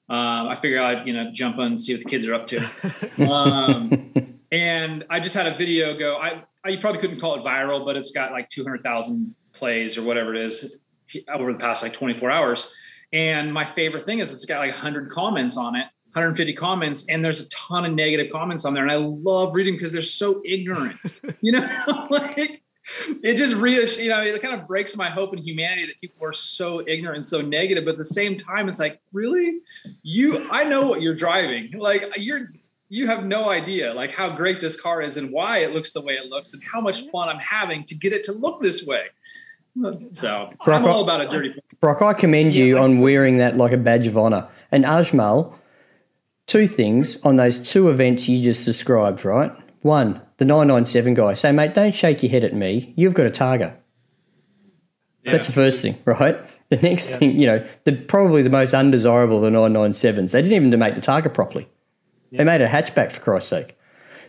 C: Um, I figured I'd you know jump on and see what the kids are up to. Um, and I just had a video go. I, I you probably couldn't call it viral, but it's got like 200,000 plays or whatever it is over the past like 24 hours. And my favorite thing is it's got like 100 comments on it, 150 comments, and there's a ton of negative comments on there. And I love reading because they're so ignorant. you know, like it just reassures, you know, it kind of breaks my hope in humanity that people are so ignorant and so negative. But at the same time, it's like, really? You I know what you're driving. Like you're you have no idea like how great this car is and why it looks the way it looks and how much fun I'm having to get it to look this way. So
A: Brock,
C: I'm all about a dirty
A: Brock, I commend you
B: I-
A: on wearing that like a badge of honor. And Ajmal, two things on those two events you just described, right? One, the 997 guy. Say, mate, don't shake your head at me. You've got a Targa. That's the first thing, right? The next thing, you know, the probably the most undesirable of the 997s. They didn't even make the Targa properly. They made a hatchback for Christ's sake.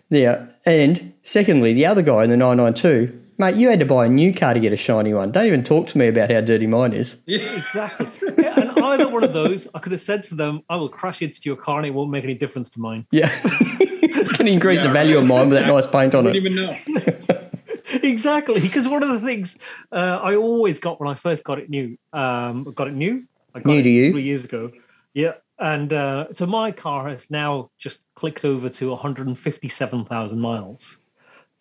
A: Yeah. And secondly, the other guy in the 992, mate, you had to buy a new car to get a shiny one. Don't even talk to me about how dirty mine is.
B: Exactly. Yeah, and either one of those, I could have said to them, I will crash into your car and it won't make any difference to mine.
A: Yeah. it's going to increase the
C: Yeah,
A: value of mine with that nice paint
C: I
A: on
C: don't
A: it.
C: even know.
B: exactly. Because one of the things uh, I always got when I first got it new, um, got it new. I got
A: New
B: it
A: to you?
B: Three years ago. Yeah. And uh, so my car has now just clicked over to 157,000 miles.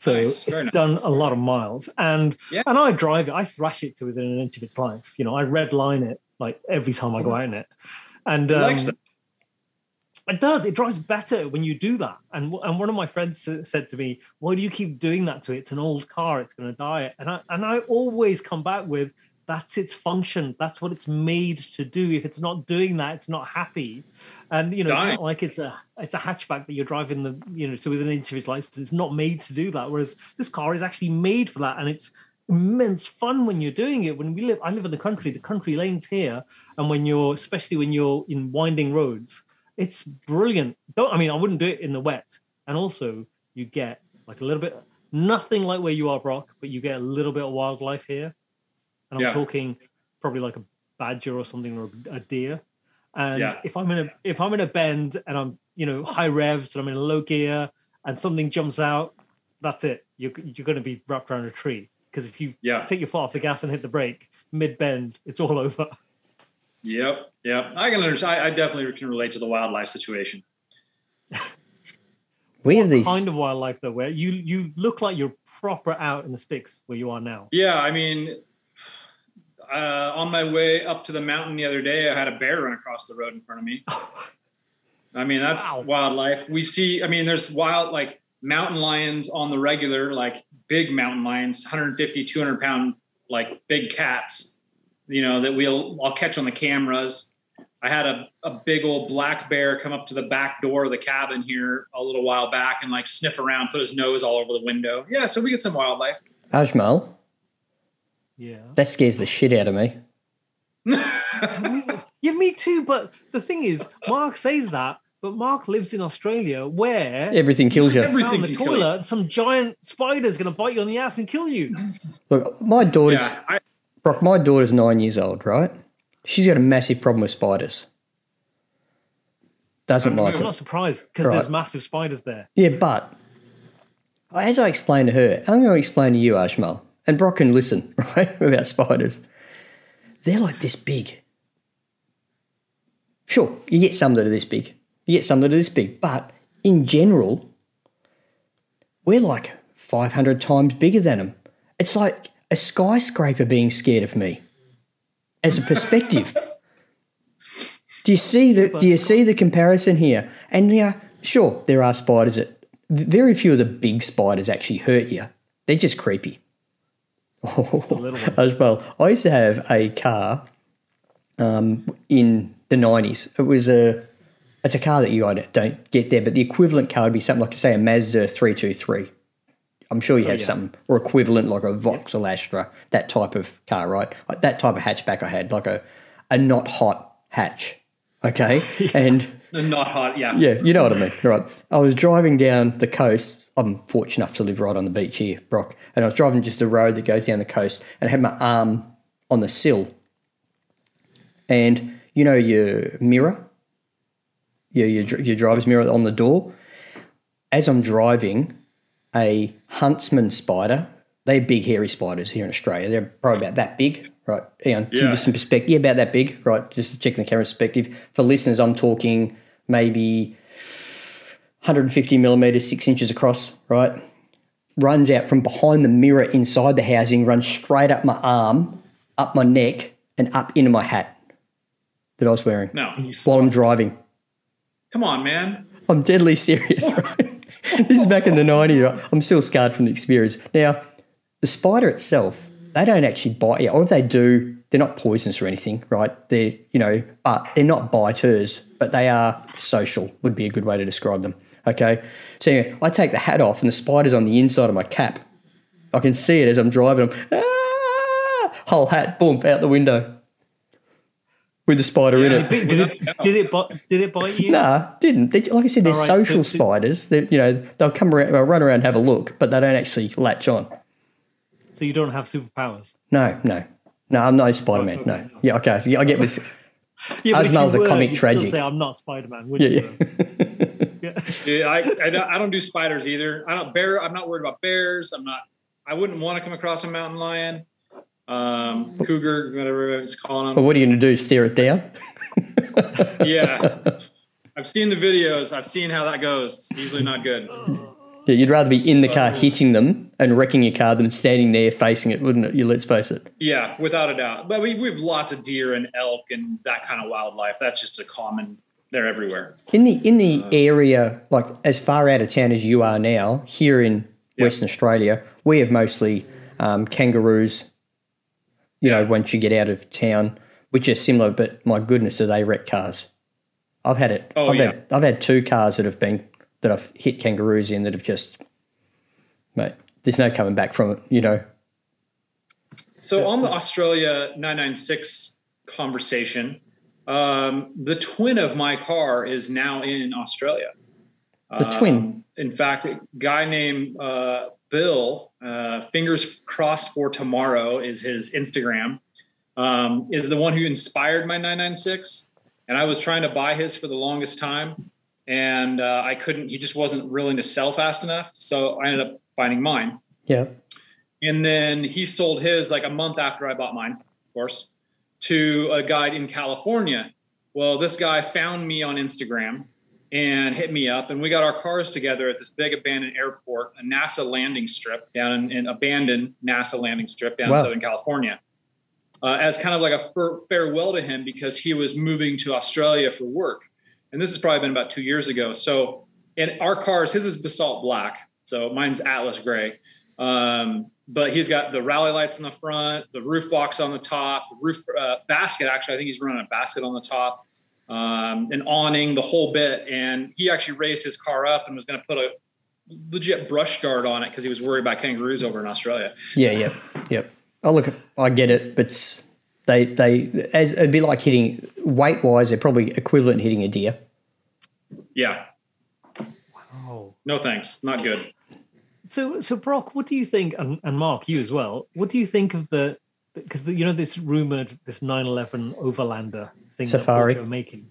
B: So
C: Nice,
B: it's
C: nice.
B: done a lot of miles. And
C: Yeah.
B: and I drive it, I thrash it to within an inch of its life. You know, I red line it like every time I go out in it. And um,
C: that.
B: it does. It drives better when you do that. And and one of my friends said to me, "Why do you keep doing that to it? It's an old car. It's going to die." And I and I always come back with, "That's its function. That's what it's made to do. If it's not doing that, it's not happy." And you know, it's not like it's a it's a hatchback that you're driving the you know to within an inch of its license. It's not made to do that. Whereas this car is actually made for that, and it's immense fun when you're doing it. When we live, I live in the country, the country lanes here, and when you're, especially when you're in winding roads, it's brilliant. Don't I mean I wouldn't do it in the wet, and also you get like a little bit, nothing like where you are, Brock, but you get a little bit of wildlife here, and I'm
C: Yeah.
B: talking probably like a badger or something or a deer. And
C: Yeah.
B: if I'm in a if I'm in a bend and I'm you know high revs and I'm in a low gear and something jumps out, that's it. You're you're going to be wrapped around a tree because if you
C: Yeah.
B: take your foot off the gas and hit the brake mid bend, it's all over.
C: Yep. Yep. I can understand. I, I definitely can relate to the wildlife situation.
A: We have these.
B: kind of wildlife though, where you you look like you're proper out in the sticks where you are now.
C: Yeah. I mean, uh, on my way up to the mountain the other day, I had a bear run across the road in front of me. I mean, that's
B: Wow.
C: wildlife. We see, I mean, there's wild, like mountain lions on the regular, like big mountain lions, 150, 200 pound, like big cats, you know, that we'll, I'll catch on the cameras. I had a, a big old black bear come up to the back door of the cabin here a little while back and like sniff around, put his nose all over the window. Yeah. So we get some wildlife.
A: Ajmal,
B: Yeah.
A: that scares the shit out of me.
B: Yeah, me too. But the thing is, Mark says that, but Mark lives in Australia where
A: Everything kills you.
C: Every-
B: down the
C: Everything can kill you.
B: toilet, some giant spider's going to bite you on the ass and kill you.
A: Look, my daughter's
C: yeah. I,
A: Brock, my daughter's nine years old, right? She's got a massive problem with spiders. Doesn't like
B: I'm
A: it.
B: not surprised because
A: Right.
B: there's massive spiders there.
A: Yeah, but as I explained to her, I'm going to explain to you, Ajmal, and Brock can listen, right, about spiders. They're like this big. Sure, you get some that are this big. You get some that are this big. But in general, we're like 500 times bigger than them. It's like a skyscraper being scared of me as a perspective. do you see the do you see the comparison here? And yeah, sure, there are spiders that very few of the big spiders actually hurt you. They're just creepy. as well. I used to have a car um, in the nineties. It was a it's a car that you don't get there, but the equivalent car would be something like say a Mazda three two three. I'm sure you have
B: yeah.
A: something or equivalent like a Vauxhall Astra, that type of car, right? That type of hatchback I had, like a a not hot hatch. Okay, and
C: not hot. Yeah.
A: yeah, you know what I mean. Right. I was driving down the coast. I'm fortunate enough to live right on the beach here, Brock. And I was driving just a road that goes down the coast and I had my arm on the sill. And you know your mirror? Your, your, your driver's mirror on the door? As I'm driving, a huntsman spider, they're big hairy spiders here in Australia. They're probably about that big, right? Ian, give
C: Yeah.
A: you some perspective. Yeah, about that big, right? Just to check the camera perspective. For listeners, I'm talking maybe 150 millimeters, six inches across, right? Runs out from behind the mirror inside the housing, runs straight up my arm, up my neck, and up into my hat that I was wearing
C: No.
A: while I'm driving.
C: Come on, man.
A: I'm deadly serious. Right? this is back in the 90s. Right? I'm still scarred from the experience. Now, the spider itself, they don't actually bite you, or if they do, they're not poisonous or anything, right? They're, you know, but they're not biters, but they are social, would be a good way to describe them. Okay. So anyway, I take the hat off and the spider's on the inside of my cap. I can see it as I'm driving. I'm, ah! Whole hat, boom, out the window with the spider in
C: Yeah.
A: it.
B: Did it, did it, bite, did it bite you?
A: Nah, didn't. They, like I said, they're
B: right,
A: social
B: so- so-
A: spiders. They, you know, they'll come around, they'll run around, and have a look, but they don't actually latch on.
B: So you don't have superpowers?
A: No, no, no. I'm not Spider Man. No.
B: no.
A: Yeah, okay. Yeah, I get this.
B: Yeah,
A: As
B: if
A: well
B: you
A: as a
B: were,
A: comic tragic.
B: Say, I'm not Spider Man.
A: Yeah,
B: Yeah,
A: yeah.
C: Yeah, I, I, don't, I don't do spiders either. I don't bear. I'm not worried about bears. I'm not. I wouldn't want to come across a mountain lion, um, cougar, whatever it's calling
A: Well,
C: them.
A: what are you going to do? Stare it down?
C: Yeah, I've seen the videos. I've seen how that goes. It's usually not good.
A: Yeah, you'd rather be in the car hitting them and wrecking your car than standing there facing it, wouldn't it? You let's face it.
C: Yeah, without a doubt. But we, we have lots of deer and elk and that kind of wildlife. That's just a common. They're everywhere.
A: In the in the area, like as far out of town as you are now, here in
C: Yeah.
A: Western Australia, we have mostly um, kangaroos. You know, once you get out of town, which are similar, but my goodness, do they wreck cars? I've had it.
C: Oh,
A: I've
C: yeah.
A: had I've had two cars that have been that I've hit kangaroos in that have just, mate. There's no coming back from it. You know,
C: So on the Australia 996 conversation, um, the twin of my car is now in Australia.
A: The twin?
C: Um, in fact, a guy named uh, Bill, uh, fingers crossed for tomorrow is his Instagram, um, is the one who inspired my 996. And I was trying to buy his for the longest time. And uh, I couldn't, he just wasn't willing to sell fast enough. So I ended up finding mine.
A: Yeah.
C: And then he sold his like a month after I bought mine, of course, to a guy in California. Well, this guy found me on Instagram and hit me up, and we got our cars together at this big abandoned airport, a NASA landing strip down in an abandoned NASA landing strip down
A: Wow.
C: in Southern California, uh, as kind of like a far- farewell to him because he was moving to Australia for work. And this has probably been about two years ago. So, in our cars, his is basalt black, so mine's Atlas gray. Um, but he's got the rally lights on the front, the roof box on the top, the roof uh, basket. Actually, I think he's running a basket on the top, um, an awning, the whole bit. And he actually raised his car up and was going to put a legit brush guard on it because he was worried about kangaroos over in Australia.
A: Yeah, yep, yep. Oh, look, I get it, but they they as it'd be like hitting weight wise, they're probably equivalent hitting a deer.
C: Yeah,
B: Oh.
C: no thanks, not good.
B: So, so Brock, what do you think, and, and Mark, you as well? What do you think of the because you know this rumored this 911 Overlander thing
A: Safari.
B: that Porsche are making?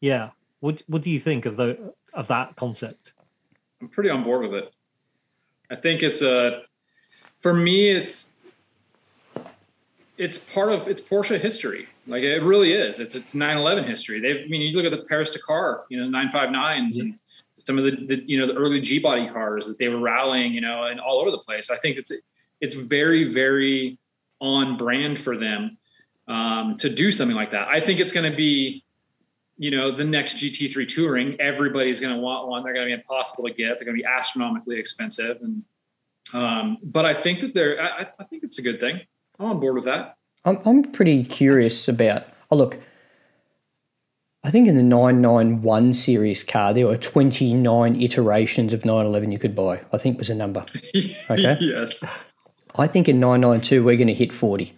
B: Yeah. What What do you think of the of that concept?
C: I'm pretty on board with it. I think it's a, for me, it's, it's part of it's Porsche history. Like it really is. It's it's 911 history. They've, I mean, you look at the Paris Dakar, you know, 959s and some of the, the you know the early G body cars that they were rallying, you know, and all over the place. I think it's it's very very on brand for them um, to do something like that. I think it's going to be you know, the next GT3 touring, everybody's going to want one. They're going to be impossible to get. They're going to be astronomically expensive. And, um, but I think that they're, I, I think it's a good thing. I'm on board with that.
A: I'm I'm pretty curious about. Oh, look, I think in the 991 series car there were 29 iterations of 911 you could buy. I think was a number. Okay.
C: yes.
A: I think in 992 we're going to hit 40.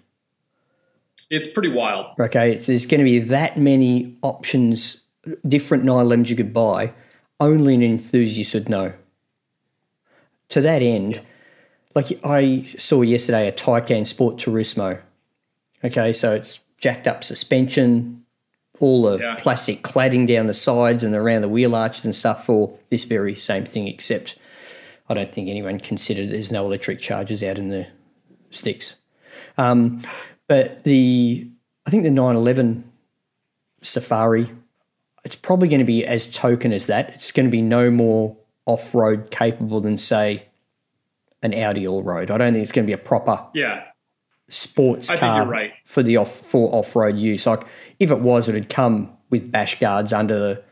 C: It's pretty wild.
A: Okay, it's, there's going to be that many options, different 911s you could buy. Only an enthusiast would know. To that end, like I saw yesterday a Taycan Sport Turismo. Okay, so it's jacked up suspension, all the
C: Yeah.
A: plastic cladding down the sides and around the wheel arches and stuff for this very same thing, except I don't think anyone considered there's no electric charges out in the sticks. Um, but the I think the 911 Safari, it's probably going to be as token as that. It's going to be no more off road capable than say an Audi all road. I don't think it's going to be a proper
C: Yeah.
A: Sports
C: I
A: car
C: right.
A: for the off for off road use. Like if it was, it'd come with bash guards under the,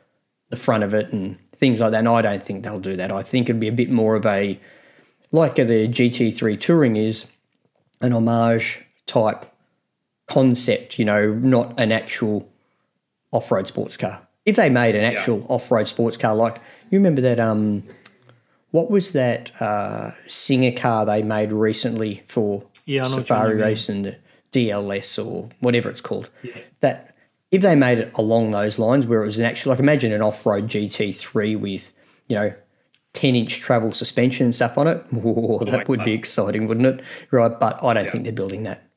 A: the front of it and things like that. And I don't think they'll do that. I think it'd be a bit more of a like the GT3 Touring is an homage type concept. You know, not an actual off road sports car. If they made an actual off road sports car, like you remember that um. What was that uh, Singer car they made recently for
B: Yeah, I know
A: Safari. Race and DLS or whatever it's called? That if they made it along those lines, where it was an actual, like imagine an off-road GT3 with you know. 10 inch travel suspension and stuff on it. Whoa, that would be exciting, wouldn't it? Right. But I don't think they're building that.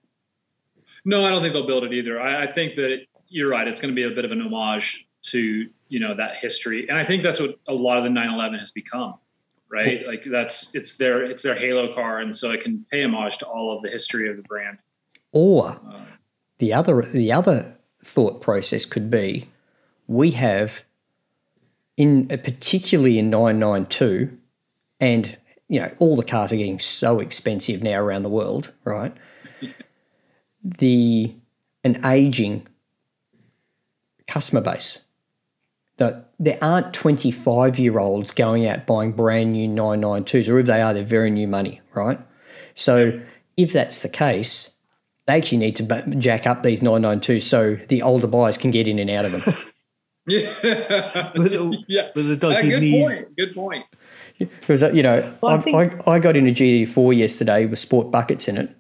C: No, I don't think they'll build it either. I, I think that it, you're right. It's going to be a bit of an homage to you know that history, and I think that's what a lot of the 911 has become. Right, like that's it's their it's their halo car, and so it can pay homage to all of the history of the brand.
A: Or uh, the other the other thought process could be we have in uh, particularly in 992 and you know all the cars are getting so expensive now around the world right the an aging customer base that there aren't 25 year olds going out buying brand new 992s or if they are they're very new money right so if that's the case they actually need to jack up these 992s so the older buyers can get in and out of them
C: Yeah,
B: With the-
C: yeah.
B: with the
C: Uh,
B: dodgy
C: good
B: knees.
C: point. Good point.
A: Because uh, you know,
B: Well, I
A: I,
B: think-
A: I, I got in a GT4 yesterday with sport buckets in it.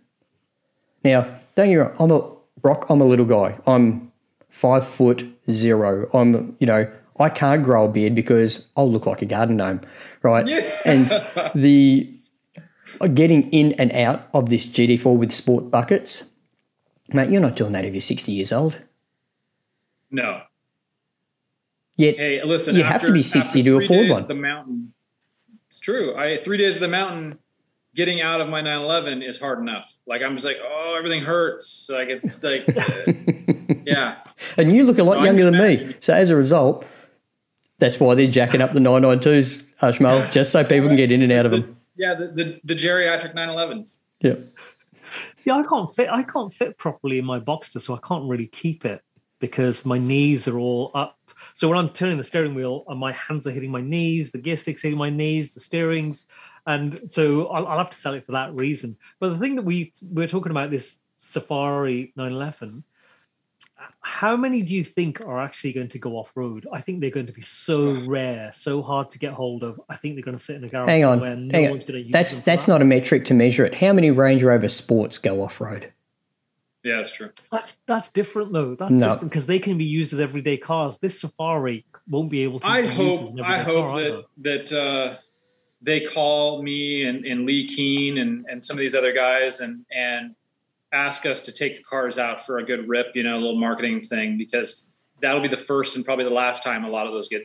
A: Now, don't get me wrong, I'm a Brock, I'm a little guy. I'm five foot zero. I'm, you know, I can't grow a beard because I'll look like a garden gnome, right?
C: Yeah.
A: And the getting in and out of this GT4 with sport buckets, mate, you're not doing that if you're 60 years old.
C: No.
A: Yet,
C: Hey, listen.
A: You have to be 60 to afford one.
C: The mountain. It's true. I three days of the mountain. Getting out of my 911 is hard enough. Like I'm just like, oh, everything hurts. Like it's just like, uh, yeah.
A: and you look a lot
C: I'm
A: younger than me. So as a result, that's why they're jacking up the 992s, Ajmal, just so people can get in and out of them.
C: Yeah, the, the, the geriatric 911s.
A: Yeah.
B: See, I can't fit. I can't fit properly in my Boxster, so I can't really keep it because my knees are all up. So when I'm turning the steering wheel, uh, my hands are hitting my knees, the gear sticks hitting my knees, the steerings, and so I'll, I'll have to sell it for that reason. But the thing that we we're talking about this Safari 911. How many do you think are actually going to go off road? I think they're going to be so rare, so hard to get hold of. I think they're going to sit in a garage
A: Hang on.
B: somewhere. No
A: hang on.
B: one's going to use
A: That's
B: them for
A: that's
B: that.
A: not a metric to measure it. How many Range Rover Sports go off road?
C: Yeah, that's true.
B: That's that's different though. That's
A: No.
B: different because they can be used as everyday cars. This Safari won't be able to.
C: I
B: be
C: hope
B: Used as an
C: I
B: everyday
C: hope
B: car either.
C: that that uh, they call me and, and Leh Keen and, and some of these other guys and and ask us to take the cars out for a good rip, you know, a little marketing thing because that'll be the first and probably the last time a lot of those get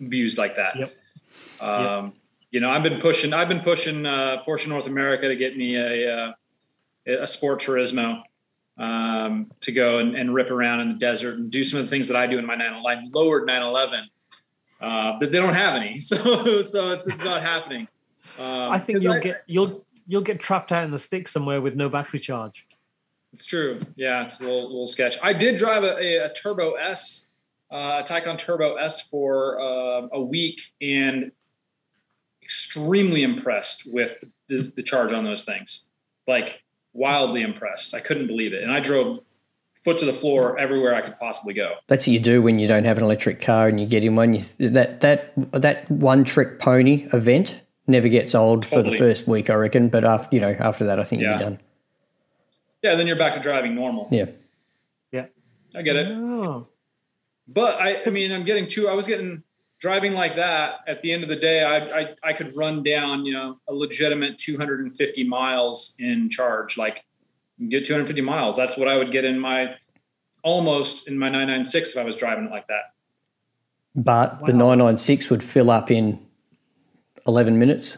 C: abused like that.
B: Yep.
C: Um, You know, I've been pushing I've been pushing uh, Porsche North America to get me a uh, a Sport Turismo um, to go and, and rip around in the desert and do some of the things that I do in my 911 lowered 911 uh, but they don't have any, so so it's it's not happening. Um,
B: I think you'll get you'll you'll get trapped out in the sticks somewhere with no battery charge.
C: It's true. Yeah, it's a little, little sketch. I did drive a, a, a Turbo S, uh, a Taycan Turbo S for uh, a week, and extremely impressed with the, the charge on those things. Like wildly impressed. I couldn't believe it, and I drove foot to the floor everywhere I could possibly go.
A: That's what you do when you don't have an electric car and you get in one. You, that that that one trick pony event never gets old for the first week, I reckon. But after you know after that, I think
C: Yeah.
A: you'll be done.
C: Yeah, then you're back to driving normal.
A: Yeah.
B: Yeah.
C: I get it.
B: Oh.
C: But I, I mean, I'm getting too. I was getting driving like that. At the end of the day, I, I, I could run down, you know, a legitimate 250 miles in charge. Like, get 250 miles. That's what I would get in my almost in my 996 if I was driving it like that.
A: But the 996 would fill up in 11 minutes.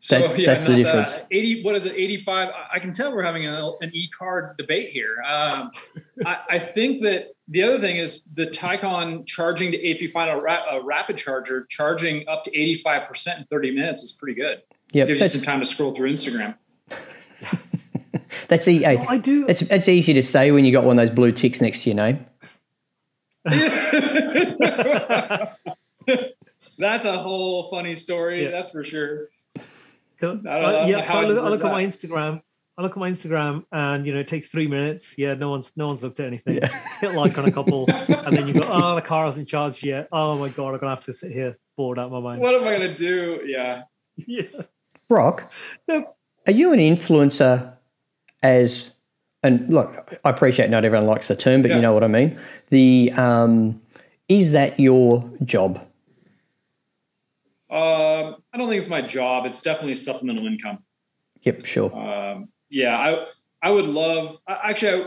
C: So
A: That-
C: yeah,
A: that's the difference.
C: That. 80. What is it? 85. I- I can tell we're having a, an e-card debate here. Um, I, I think that the other thing is the Taycan charging to if you find a, ra- a rapid charger charging up to 85 percent in 30 minutes is pretty good.
A: Yeah,
C: Gives you some time to scroll through Instagram.
A: that's e- hey,
B: I do.
A: It's, it's easy to say when you got one of those blue ticks next to your name.
C: That's a whole funny story.
B: Yeah.
C: That's for sure.
B: Cause,
C: I
B: uh, yeah, so I
C: I
B: look, I look at my. Instagram. I look at my Instagram, and you know, it takes three minutes. Yeah, no one's no one's looked at anything. Hit like on a couple, and then you go, "Oh, the car hasn't charged yet. Oh my god, I'm gonna have to sit here bored out my mind."
C: What am I gonna do? Yeah.
B: Yeah.
A: Brock,
B: No.
A: are you an influencer as, and look, I appreciate not everyone likes the term, but
C: Yeah.
A: you know what I mean. The um, Is that your job?
C: Um, I don't think it's my job. It's definitely supplemental income.
A: Yep, sure.
C: Um, yeah, I I would love. Actually,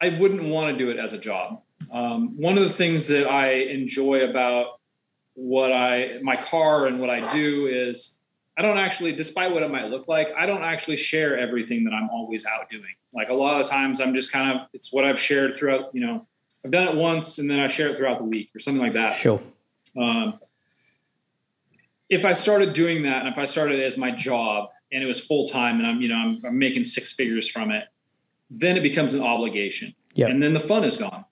C: I, I wouldn't want to do it as a job. Um, one of the things that I enjoy about what I my car and what I do is I don't actually, despite what it might look like, I don't actually share everything that I'm always out doing. Like a lot of times, I'm just kind of it's what I've shared throughout. You know, I've done it once and then I share it throughout the week or something like that.
A: Sure.
C: Um, if I started doing that, and if I started as my job, and it was full time, and I'm you know I'm, I'm making six figures from it, then it becomes an obligation,
A: Yep.
C: and then the fun is gone,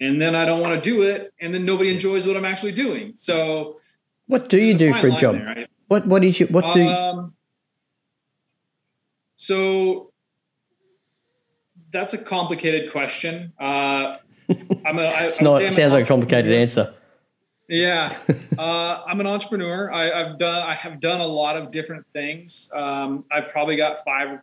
C: and then I don't want to do it, and then nobody enjoys what I'm actually doing. So
A: What do you do for a job?
C: there, right?
A: What What is your What do?
C: Um, so that's a complicated question. Uh, I'm a, I,
A: it's not. It sounds like a complicated answer.
C: Yeah, uh, I'm an entrepreneur. I, I've done I have done a lot of different things. Um, I've probably got five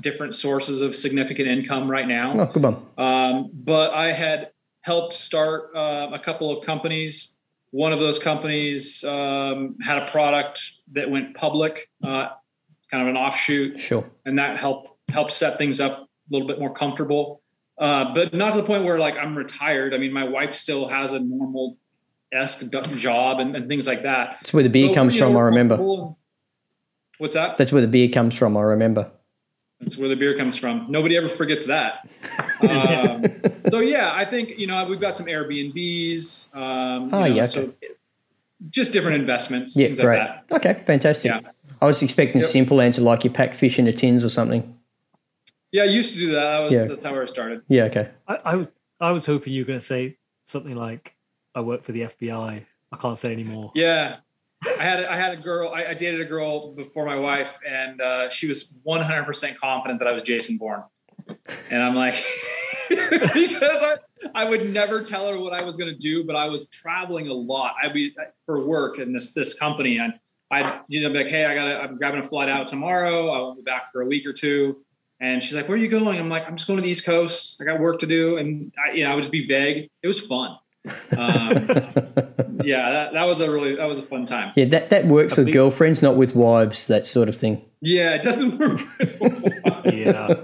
C: different sources of significant income right now.
A: Oh, good one.
C: Um, but I had helped start uh, a couple of companies. One of those companies um, had a product that went public, uh, kind of an offshoot,
A: Sure.
C: and that helped helped set things up a little bit more comfortable. Uh, but not to the point where like I'm retired. I mean, my wife still has a normal esque job and, and things like that.
A: That's where the beer
C: But,
A: comes
C: you know,
A: from, I remember.
C: comfortable. What's that?
A: That's where the beer comes from, I remember.
C: That's where the beer comes from. Nobody ever forgets that. Um, so yeah, I think you know we've got some Airbnbs. Um, you
A: Oh,
C: know,
A: yeah,
C: So just different investments,
A: Yeah,
C: things
A: great.
C: like that.
A: Okay, fantastic.
C: Yeah.
A: I was expecting a simple answer like you pack fish into tins or something.
C: Yeah, I used to do that. that was,
A: Yeah.
C: That's how I started.
A: Yeah, okay.
B: I, I was I was hoping you were going to say something like, "I work for the FBI." I can't say anymore.
C: Yeah, I had a, I had a girl. I, I dated a girl before my wife, and uh, she was 100 percent confident that I was Jason Bourne. And I'm like, because I, I would never tell her what I was going to do, but I was traveling a lot. I'd be for work in this this company, and I'd you know be like, hey, I got I'm grabbing a flight out tomorrow. I won't be back for a week or two. And she's like, where are you going? I'm like, I'm just going to the East Coast. I got work to do, and I, you know, I would just be vague. It was fun. Um, yeah, that, that was a really that was a fun time.
A: Yeah, that, that works with girlfriends, not with wives, that sort of thing.
C: Yeah, it doesn't work.
B: Yeah.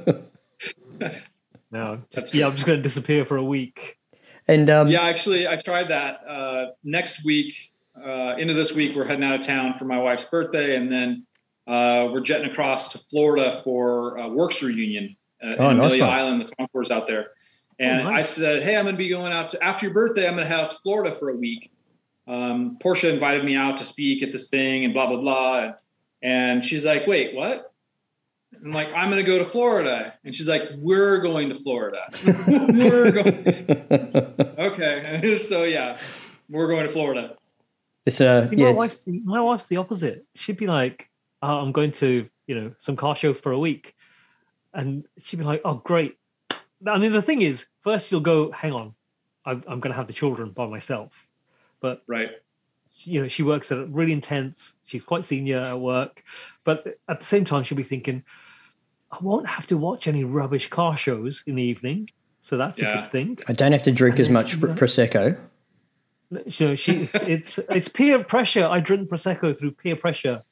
B: no. Just, yeah, I'm just going to disappear for a week.
A: And um,
C: yeah, actually, I tried that. Uh, next week, uh, into this week, we're heading out of town for my wife's birthday, and then uh, we're jetting across to Florida for uh, Werks Reunion uh,
A: Oh,
C: in
A: nice
C: Amelia
A: one.
C: Island, the concourse out there. And
B: Oh,
C: I said, "Hey, I'm going to be going out to after your birthday. I'm going to head out to Florida for a week." Um, Porsche invited me out to speak at this thing, and blah blah blah. And she's like, "Wait, what?" I'm like, "I'm going to go to Florida," and she's like, "We're going to Florida. we're going." Okay, so yeah, we're going to Florida.
A: it's uh,
B: See,
A: yeah,
B: my
A: it's-
B: wife's the, my wife's the opposite. She'd be like, oh, "I'm going to you know some car show for a week," and she'd be like, "Oh, great." I mean, the thing is, first you'll go, "Hang on, I'm, I'm going to have the children by myself," but
C: Right.
B: you know she works at a really intense. She's quite senior at work, but at the same time she'll be thinking, "I won't have to watch any rubbish car shows in the evening." So that's a good thing.
A: I don't have to drink
B: And
A: as much pr- prosecco.
B: you know, she it's, it's it's peer pressure. I drink prosecco through peer pressure.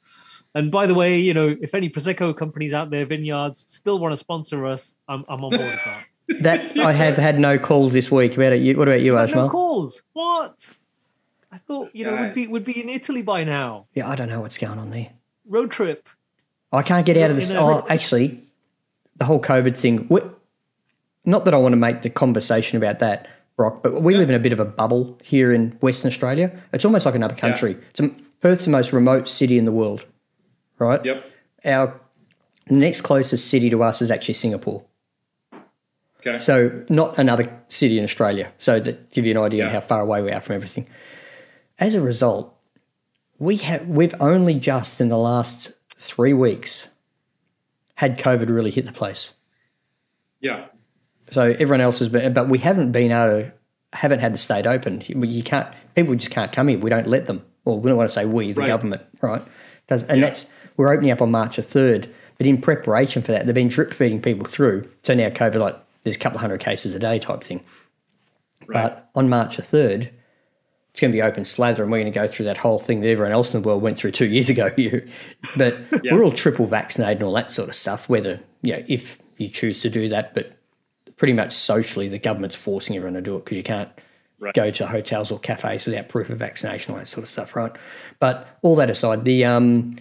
B: And by the way, you know, if any prosecco companies out there, vineyards, still want to sponsor us, I'm I'm on board with that.
A: That I have had no calls this week. About it, you, what about you,
B: But no calls. What? I thought you know
C: Yeah.
B: would be would be in Italy by now.
A: Yeah, I don't know what's going on there.
B: Road trip.
A: I can't get out of this.
B: you know,
A: Oh, actually, the whole COVID thing. we- Not that I want to make the conversation about that, Brock, but we live in a bit of a bubble here in Western Australia. It's almost like another country. It's a, Perth's the most remote city in the world, right?
C: Yep.
A: Our next closest city to us is actually Singapore.
C: Okay.
A: So not another city in Australia. So to give you an idea of how far away we are from everything. As a result, we have we've only just in the last three weeks had COVID really hit the place.
C: yeah.
A: So everyone else has been, but we haven't been able to, haven't had the state open. You can't, people just can't come here. We don't let them. Well, we don't want to say we, the
C: Right.
A: government, right? Does, and that's, we're opening up on March the 3rd. But in preparation for that, they've been drip feeding people through. So now COVID, like, there's a couple of hundred cases a day type thing.
C: Right.
A: But on March the 3rd, it's going to be open slather and we're going to go through that whole thing that everyone else in the world went through two years ago. You, But
C: Yeah.
A: we're all triple vaccinated and all that sort of stuff, whether, you know, if you choose to do that. But pretty much socially, the government's forcing everyone to do it because you can't
C: Right.
A: go to hotels or cafes without proof of vaccination, all that sort of stuff, right? But all that aside, the um,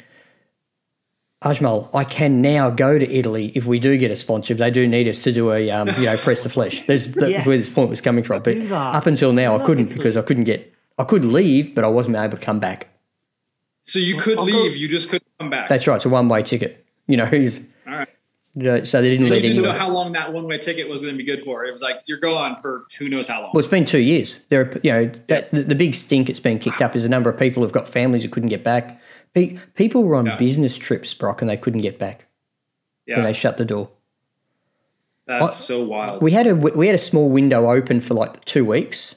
A: Ajmal, I can now go to Italy if we do get a sponsor. If they do need us to do a, um, you know, press the flesh. There's that's
B: Yes.
A: where this point was coming from. But up until now, I
B: Love
A: couldn't
B: Italy.
A: because I couldn't get. I could leave, but I wasn't able to come back.
C: So you could
B: I'll go-
C: leave, you just couldn't come back.
A: That's right. It's a one-way ticket. You know, he's,
C: All right.
A: you know, so they didn't
C: So
A: let
C: you didn't know how long that one-way ticket was going to be good for. It was like you're gone for who knows how long.
A: Well, it's been two years. There, are, you know, that, the, the big stink it's been kicked up is a number of people who've got families who couldn't get back. Pe- People were on business trips, Brock, and they couldn't get back
C: yeah,
A: they shut the door.
C: that's so wild.
A: We had a we had a small window open for like two weeks,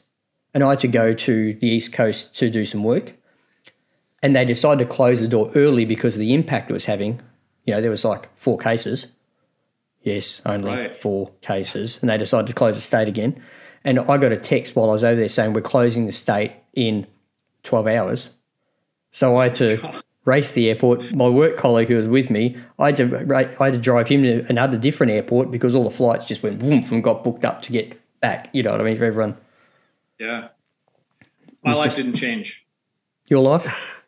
A: and I had to go to the east coast to do some work, and they decided to close the door early because of the impact it was having. You know, there was like four cases, Yes, only
C: Right.
A: four cases, and they decided to close the state again. And I got a text while I was over there saying we're closing the state in twelve hours. So I had to race the airport. My work colleague who was with me, I had to I had to drive him to another different airport because all the flights just went woof and got booked up to get back. You know what I mean for everyone.
C: Yeah. My life
A: just-
C: didn't change.
A: Your life?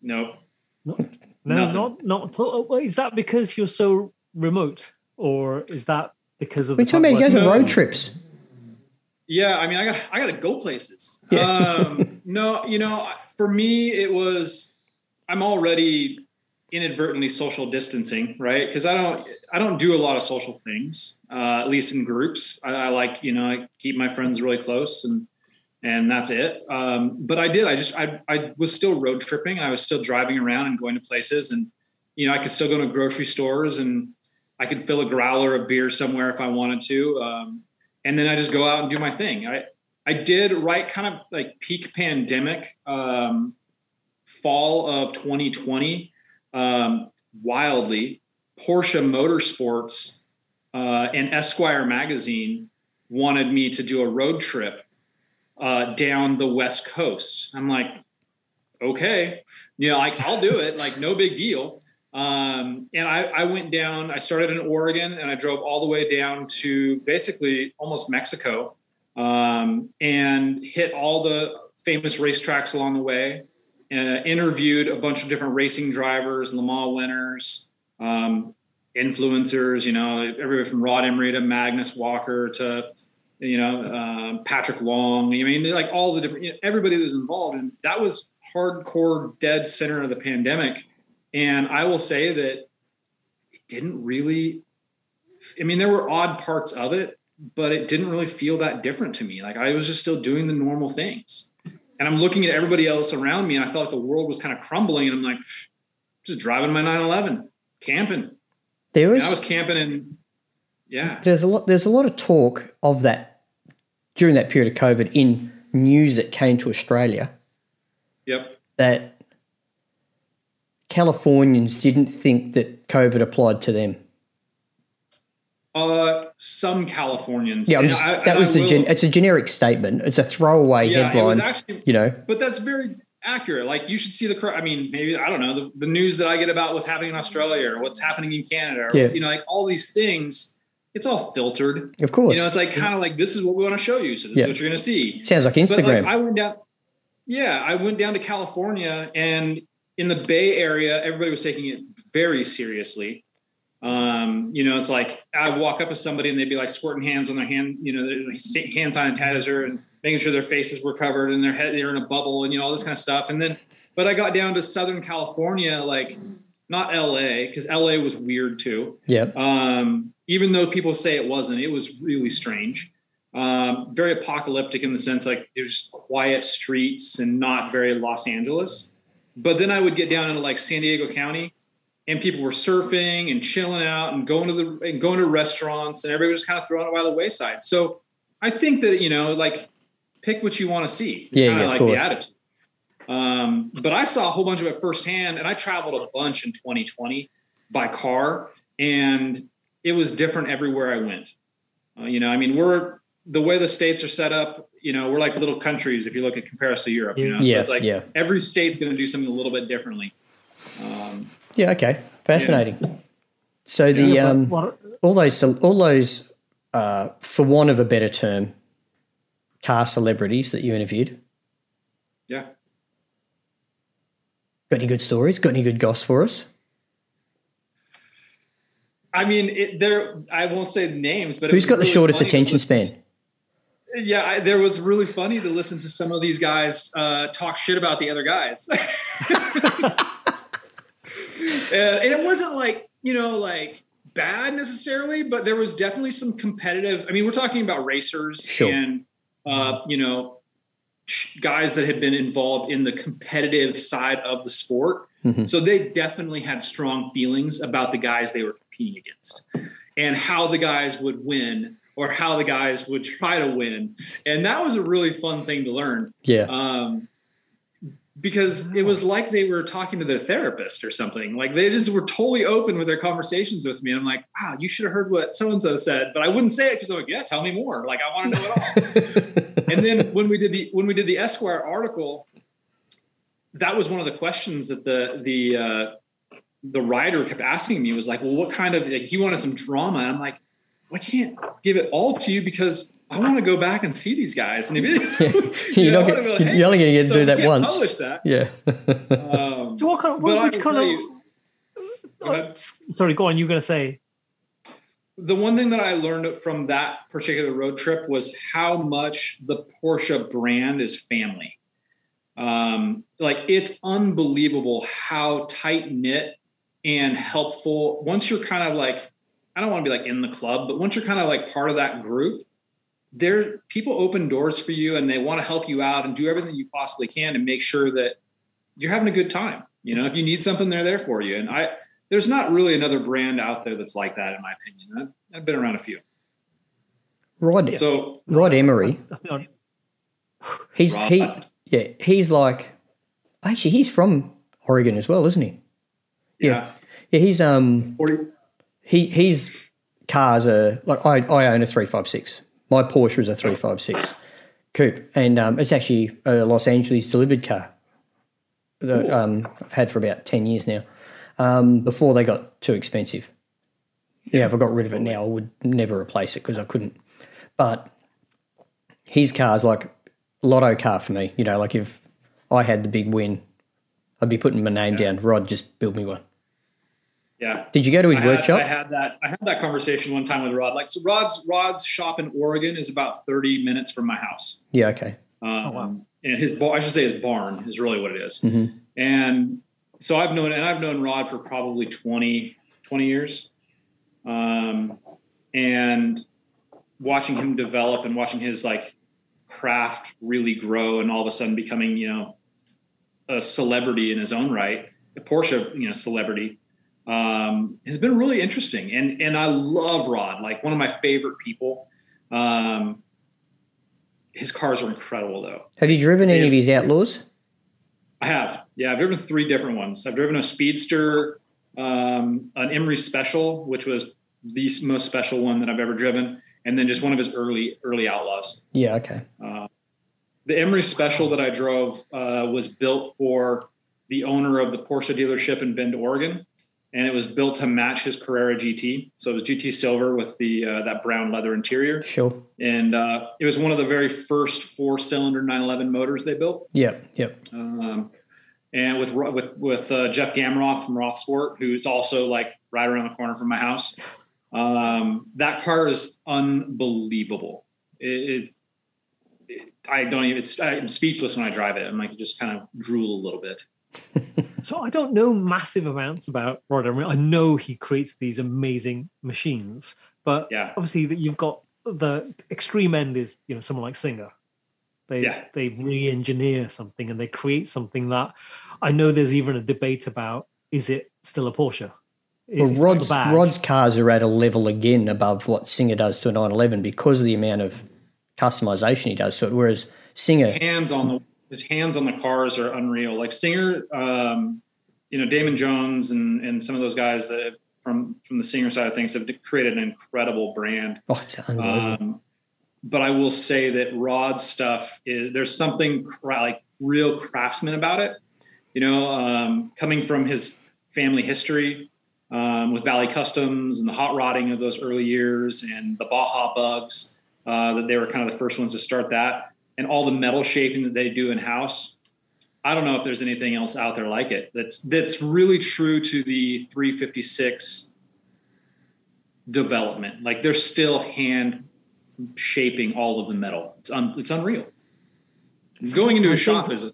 C: Nope.
B: No,
C: Nothing.
B: not not. at all. Is that because you're so remote, or is that because of
A: We're
B: the
A: talking about you
B: fact
A: guys on road trips.
C: Yeah, I mean, I got I got to go places.
A: Yeah.
C: Um, no, you know, for me, it was I'm already inadvertently social distancing, right? Because I don't I don't do a lot of social things, uh, at least in groups. I, I like you know I keep my friends really close and and that's it. Um, but I did. I just I I was still road tripping. I was still driving around and going to places, and you know I could still go to grocery stores and I could fill a growler of beer somewhere if I wanted to. Um, and then I just go out and do my thing. I I did right kind of like peak pandemic, um, fall of 2020, um, wildly. Porsche Motorsports uh, and Esquire magazine wanted me to do a road trip uh, down the West Coast. I'm like, okay, you know, like I'll do it, like no big deal. Um, and I, I went down, I started in Oregon and I drove all the way down to basically almost Mexico um, and hit all the famous racetracks along the way. Uh, interviewed a bunch of different racing drivers, Le Mans winners, um, influencers, you know, everybody from Rod Emery to Magnus Walker to, you know, um, Patrick Long. I mean, like all the different, you know, everybody that was involved. And that was hardcore dead center of the pandemic. And I will say that it didn't really, I mean, there were odd parts of it, but it didn't really feel that different to me. Like I was just still doing the normal things. And I'm looking at everybody else around me and I felt like the world was kind of crumbling. And I'm like, just driving my 911, camping.
A: There
C: And
A: was
C: I was camping in, yeah.
A: there's a lot there's a lot of talk of that during that period of COVID in news that came to Australia
C: Yep.
A: that Californians didn't think that COVID applied to them.
C: Uh, some Californians.
A: Yeah, I'm just,
C: I-
A: that was the
C: will-
A: gen, it's a generic statement. It's a throwaway
C: yeah, it was
A: headline.
C: actually
A: you know,
C: but that's very accurate. Like you should see the, I mean, maybe I don't know the, the news that I get about what's happening in Australia or what's happening in Canada, or
A: Yeah.
C: you know, like all these things. It's all filtered.
A: of course.
C: You know, it's like kind of like this is what we want to show you, so this
A: Yeah.
C: is what you're going to see.
A: Sounds like Instagram.
C: like, I went down. Yeah, I went down to California, and in the Bay Area, everybody was taking it very seriously. Um, you know, it's like I walk up to somebody and they'd be like squirting hands on their hand, you know, hand sanitizer and making sure their faces were covered and their head they're in a bubble and you know all this kind of stuff. And then, but I got down to Southern California, like not LA, because LA was weird too.
A: yeah.
C: Um, even though people say it wasn't, it was really strange. Um, very apocalyptic in the sense like there's just quiet streets and not very Los Angeles. But then I would get down into like San Diego County, and people were surfing and chilling out and going to the and going to restaurants, and everybody was kind of throwing it by the wayside. So I think that you know, like, pick what you want to see. It's
A: Yeah, yeah, of
C: like
A: course.
C: the attitude. Um, but I saw a whole bunch of it firsthand, and I traveled a bunch in 2020 by car, and it was different everywhere I went. Uh, you know, I mean, we're the way the states are set up. You know, we're like little countries if you look at compare us to Europe. You know, so it's like
A: yeah.
C: every state's going to do something a little bit differently. Um,
A: Yeah, okay. Fascinating. So the
B: Yeah,
A: um
B: what-
A: all those all those uh for want of a better term car celebrities that you interviewed.
C: yeah.
A: Got any good stories? Got any good goss for us?
C: I mean, it, there. I won't say names, but it
A: Who's
C: was
A: got the shortest attention
C: listen
A: span?
C: Yeah, I, there was really funny to listen to some of these guys uh, talk shit about the other guys, and, and it wasn't like you know like bad necessarily, but there was definitely some competitive. I mean, we're talking about racers
A: Sure.
C: and uh, you know guys that had been involved in the competitive side of the sport.
A: Mhm.
C: So they definitely had strong feelings about the guys they were competing against and how the guys would win or how the guys would try to win. And that was a really fun thing to learn.
A: Yeah.
C: Um, because it was like they were talking to their therapist or something. Like they just were totally open with their conversations with me. And I'm like, wow, you should have heard what so and so said, but I wouldn't say it because I'm like, yeah, tell me more. Like I want to know it all. and then when we did the when we did the Esquire article, that was one of the questions that the the uh, the writer kept asking me was like, well, what kind of like, he wanted some drama, and I'm like, I can't give it all to you because I want to go back and see these guys. And if
A: you you're, not gonna, like, hey, you're only going to get to do that once.
C: Publish that.
A: Yeah.
B: um, so what kind? Of, what, which kind of? You, uh, sorry, go on. You are going to say?
C: The one thing that I learned from that particular road trip was how much the Porsche brand is family. Um, like it's unbelievable how tight knit and helpful. Once you're kind of like, I don't want to be like in the club, but once you're kind of like part of that group, there people open doors for you and they want to help you out and do everything you possibly can to make sure that you're having a good time. You know, if you need something, they're there for you. And I, there's not really another brand out there that's like that, in my opinion. I've, I've been around a few.
A: Rod, so Rod Emery, he's Rod. he, yeah, he's like, actually, he's from Oregon as well, isn't he?
C: Yeah, yeah,
A: yeah he's um, 40. He he's cars are like I I own a three five six my Porsche is a 356 coupe, and um, it's actually a Los Angeles delivered car that um, I've had for about 10 years now um, before they got too expensive. Yeah, if I got rid of it now, I would never replace it because I couldn't. But his car's like lotto car for me. You know, like if I had the big win, I'd be putting my name yeah. down. Rod, just build me one.
C: Yeah.
A: Did you go to his
C: I
A: workshop?
C: Had, I had that. I had that conversation one time with Rod. Like, so Rod's Rod's shop in Oregon is about thirty minutes from my house.
A: Yeah. Okay.
C: Um, oh, wow. And his I should say his barn is really what it is. Mm-hmm. And so I've known and I've known Rod for probably 20, 20 years. Um, and watching him develop and watching his like craft really grow and all of a sudden becoming you know a celebrity in his own right, a Porsche you know celebrity um, has been really interesting. And and I love Rod, like one of my favorite people. Um, his cars are incredible, though.
A: Have you driven any of his Outlaws?
C: I have. Yeah, I've driven three different ones. I've driven a Speedster, um, an Emery Special, which was the most special one that I've ever driven, and then just one of his early early Outlaws.
A: Yeah. Okay.
C: Uh, the Emery Special that I drove uh, was built for the owner of the Porsche dealership in Bend, Oregon and it was built to match his Carrera GT. So it was GT silver with the uh, that brown leather interior.
A: Sure.
C: And uh, it was one of the very first four cylinder 911 motors they built.
A: Yep. Yep. Um,
C: and with with with uh, Jeff Gamroth from Rothsport, who's also like right around the corner from my house. Um, that car is unbelievable. It, it, it I don't even. It's, I'm speechless when I drive it. I'm like just kind of drool a little bit.
B: so I don't know massive amounts about Rod Emery. I know he creates these amazing machines, but yeah. obviously that you've got the extreme end is you know someone like Singer. They yeah. they re-engineer something and they create something that I know there's even a debate about is it still a Porsche?
A: Well, Rod's, Rod's cars are at a level again above what Singer does to a 911 because of the amount of customization he does to it. Whereas Singer
C: hands on the his hands on the cars are unreal. Like Singer, um, you know, Damon Jones and and some of those guys that from from the Singer side of things have created an incredible brand.
A: Oh, it's unbelievable. Um,
C: but I will say that Rod's stuff is there's something cra- like real craftsman about it. You know, um, coming from his family history um, with Valley Customs and the hot rodding of those early years and the Baja bugs, uh, that they were kind of the first ones to start that and all the metal shaping that they do in house. I don't know if there's anything else out there like it. That's that's really true to the 356 development. Like they're still hand shaping all of the metal. It's un, it's unreal. Going into a shop is. A,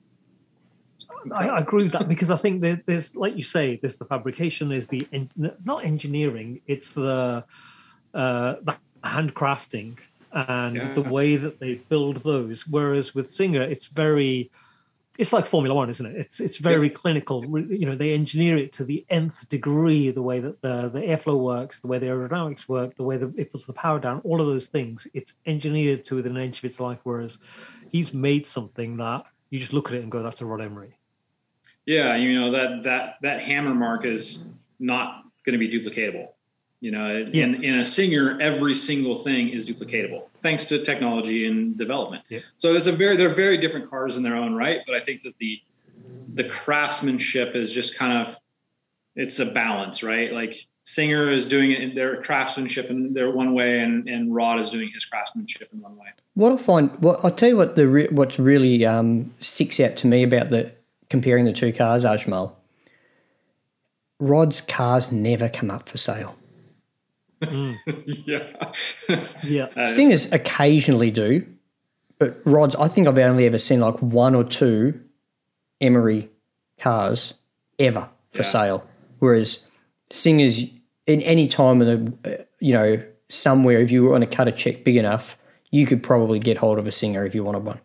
B: I, I, agree with that because I think that there's, like you say, there's the fabrication, there's the not engineering, it's the uh, the handcrafting and yeah. the way that they build those. Whereas with Singer, it's very it's like Formula One, isn't it? It's it's very yeah. clinical. You know, they engineer it to the nth degree, the way that the the airflow works, the way the aerodynamics work, the way that it puts the power down, all of those things. It's engineered to within an inch of its life. Whereas he's made something that you just look at it and go, "That's a Rod Emery."
C: Yeah, you know that that that hammer mark is not going to be duplicatable. You know,
B: Yeah.
C: in, in a singer, every single thing is duplicatable thanks to technology and development.
B: Yeah.
C: So it's a very they're very different cars in their own right, but I think that the the craftsmanship is just kind of it's a balance, right? Like Singer is doing it in their craftsmanship in their one way, and and Rod is doing his craftsmanship in one way.
A: What I find, what I'll tell you what the re, what's really um, sticks out to me about the comparing the two cars, Ajmal. Rod's cars never come up for sale.
C: yeah,
B: Yeah.
A: Singers occasionally do, but Rod's. I think I've only ever seen like one or two Emery cars ever for
C: Yeah.
A: sale. Whereas Singers, in any time in the, uh, you know, somewhere, if you want to cut a check big enough, you could probably get hold of a Singer if you wanted one.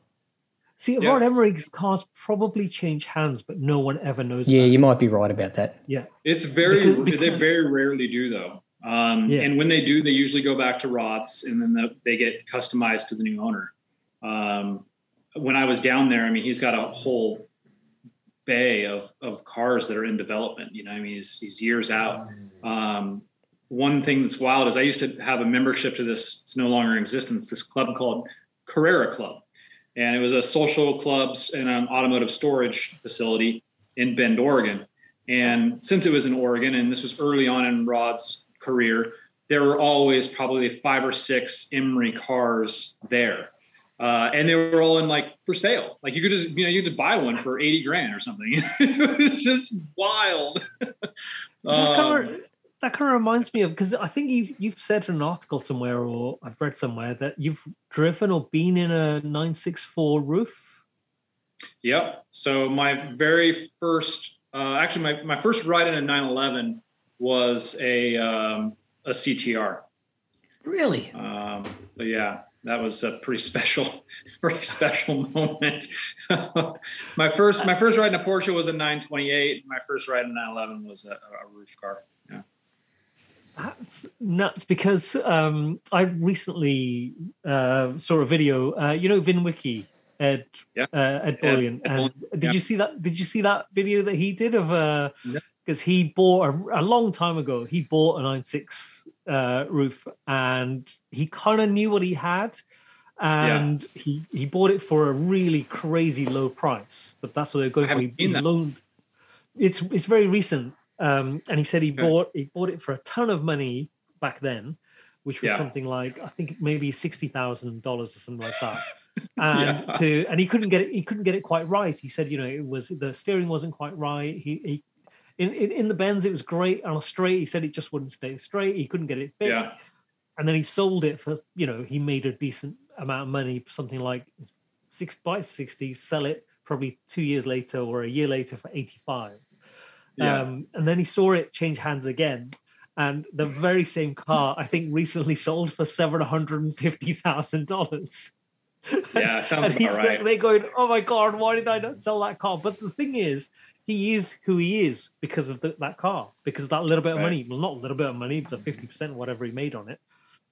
B: See,
C: Yeah.
B: Rod Emery's cars probably change hands, but no one ever knows.
A: Yeah,
B: about
A: you
B: it.
A: might be right about that.
B: Yeah.
C: It's very
B: Because-
C: they very rarely do though. Um,
B: Yeah.
C: And when they do, they usually go back to rods, and then the, they get customized to the new owner. Um, when I was down there, I mean, he's got a whole bay of of cars that are in development. You know, I mean, he's he's years out. Um, one thing that's wild is I used to have a membership to this. It's no longer in existence. This club called Carrera Club, and it was a social clubs and an automotive storage facility in Bend, Oregon. And since it was in Oregon, and this was early on in Rod's career, there were always probably five or six Emery cars there. Uh, and they were all in like for sale. Like you could just, you know, you could just buy one for 80 grand or something. it was just wild.
B: That
C: Um,
B: kind of that kind of reminds me of because I think you've you've said in an article somewhere or I've read somewhere that you've driven or been in a 964 RUF.
C: Yep. So my very first, uh, actually, my, my first ride in a 911 was a um, a CTR.
A: Really?
C: Um, so yeah, that was a pretty special, pretty special moment. my first my first ride in a Porsche was a 928. My first ride in a 911 was a, a RUF car. Yeah.
B: That's nuts because um, I recently uh, saw a video. Uh, you know, VINwiki, Ed
C: Yeah.
B: uh, Ed
C: Yeah,
B: Bolian,
C: Ed
B: and
C: Bolian,
B: did
C: yeah.
B: you see that? Did you see that video that he did of uh
C: Yeah.
B: Because he bought a, a long time ago. He bought a 96 uh, RUF, and he kind of knew what he had, and he he bought it for a really crazy low price. But that's what they're going for. He, he loaned. It's it's very recent, um, and he said he
C: Okay.
B: bought he bought it for a ton of money back then, which was
C: Yeah.
B: something like I think maybe sixty thousand dollars or something like that. And
C: Yeah.
B: to and he couldn't get it he couldn't get it quite right. He said, you know, it was the steering wasn't quite right. He he in, in, in the bends it was great on a straight. He said it just wouldn't stay straight. He couldn't get it
C: Yeah.
B: fixed. And then he sold it for, you know, he made a decent amount of money, something like six by sixty, sell it probably two years later or a year later for 85.
C: Yeah.
B: Um, and then he saw it change hands again. And the very same car, I think, recently sold for seven hundred and fifty thousand dollars.
C: Yeah, sounds
B: and
C: about right.
B: there going, "Oh my god, why did I not sell that car?" But the thing is, he is who he is because of the, that car, because of that little bit of
C: Right.
B: money. Well, not a little bit of money, the fifty percent, whatever he made on it.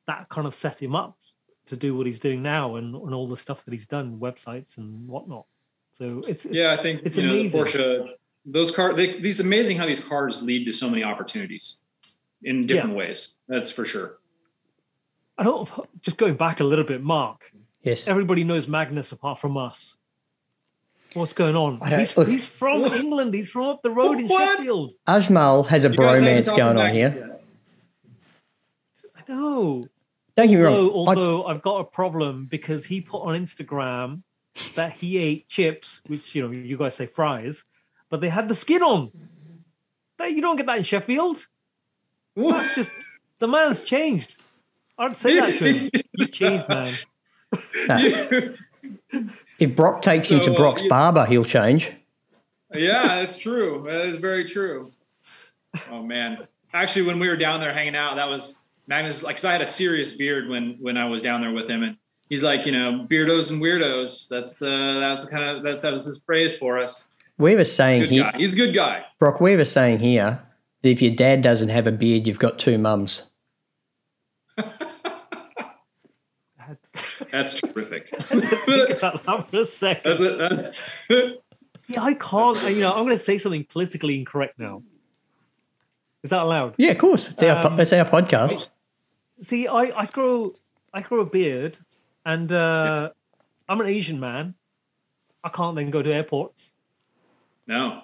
B: That kind of set him up to do what he's doing now, and, and all the stuff that he's done, websites and whatnot. So it's
C: Yeah, I think
B: It's
C: you know
B: amazing.
C: the Porsche. Those cars, they, these amazing how these cars lead to so many opportunities in different ways. That's for sure.
B: I don't just going back a little bit, Mark.
A: Yes.
B: Everybody knows Magnus apart from us. What's going on? He's,
A: look-
B: he's from England. He's from up the road in
C: What?
B: Sheffield.
A: Ajmal has a
C: You
A: bromance going on here.
C: yet.
B: I know.
A: Don't get me
B: Although,
A: wrong. I-
B: although I've got a problem because he put on Instagram that he ate chips, which you know you guys say fries, but they had the skin on. That you don't get that in Sheffield. That's just the man's changed. I'd say that to him. You've changed, man.
A: If Brock takes him
C: So,
A: to
C: uh,
A: Brock's barber, he'll change.
C: yeah, that's true. That is very true. Oh man, actually, when we were down there hanging out, that was Magnus. Like, 'cause I had a serious beard when when I was down there with him, and he's like, you know, beardos and weirdos. That's the that's kind of that, that was his phrase for us.
A: We a saying here.
C: He's a good guy.
A: Brock. We a saying here that if your dad doesn't have a beard, you've got two mums.
C: That's terrific.
B: Think about that for a second.
C: That's it. That's
B: See, I can't. You know, I'm going to say something politically incorrect now. Is that allowed?
A: Yeah, of course. It's our,
B: Um,
A: it's our podcast.
B: See, I, I grow I grow a beard, and uh, I'm an Asian man. I can't then go to airports,
C: No.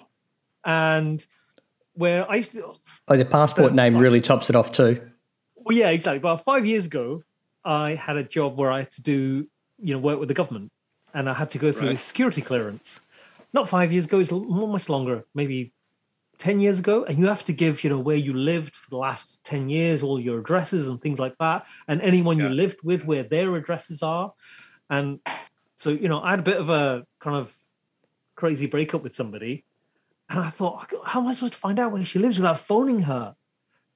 B: and where I used to.
A: Oh, the passport name really tops it off too.
B: Well, yeah, exactly. But five years ago, I had a job where I had to do, you know, work with the government, and I had to go through
C: Right.
B: this security clearance. Not five years ago; it's much longer, maybe ten years ago. And you have to give, you know, where you lived for the last ten years, all your addresses and things like that, and anyone you lived with, where their addresses are. And so, you know, I had a bit of a kind of crazy breakup with somebody, and I thought, how am I supposed to find out where she lives without phoning her?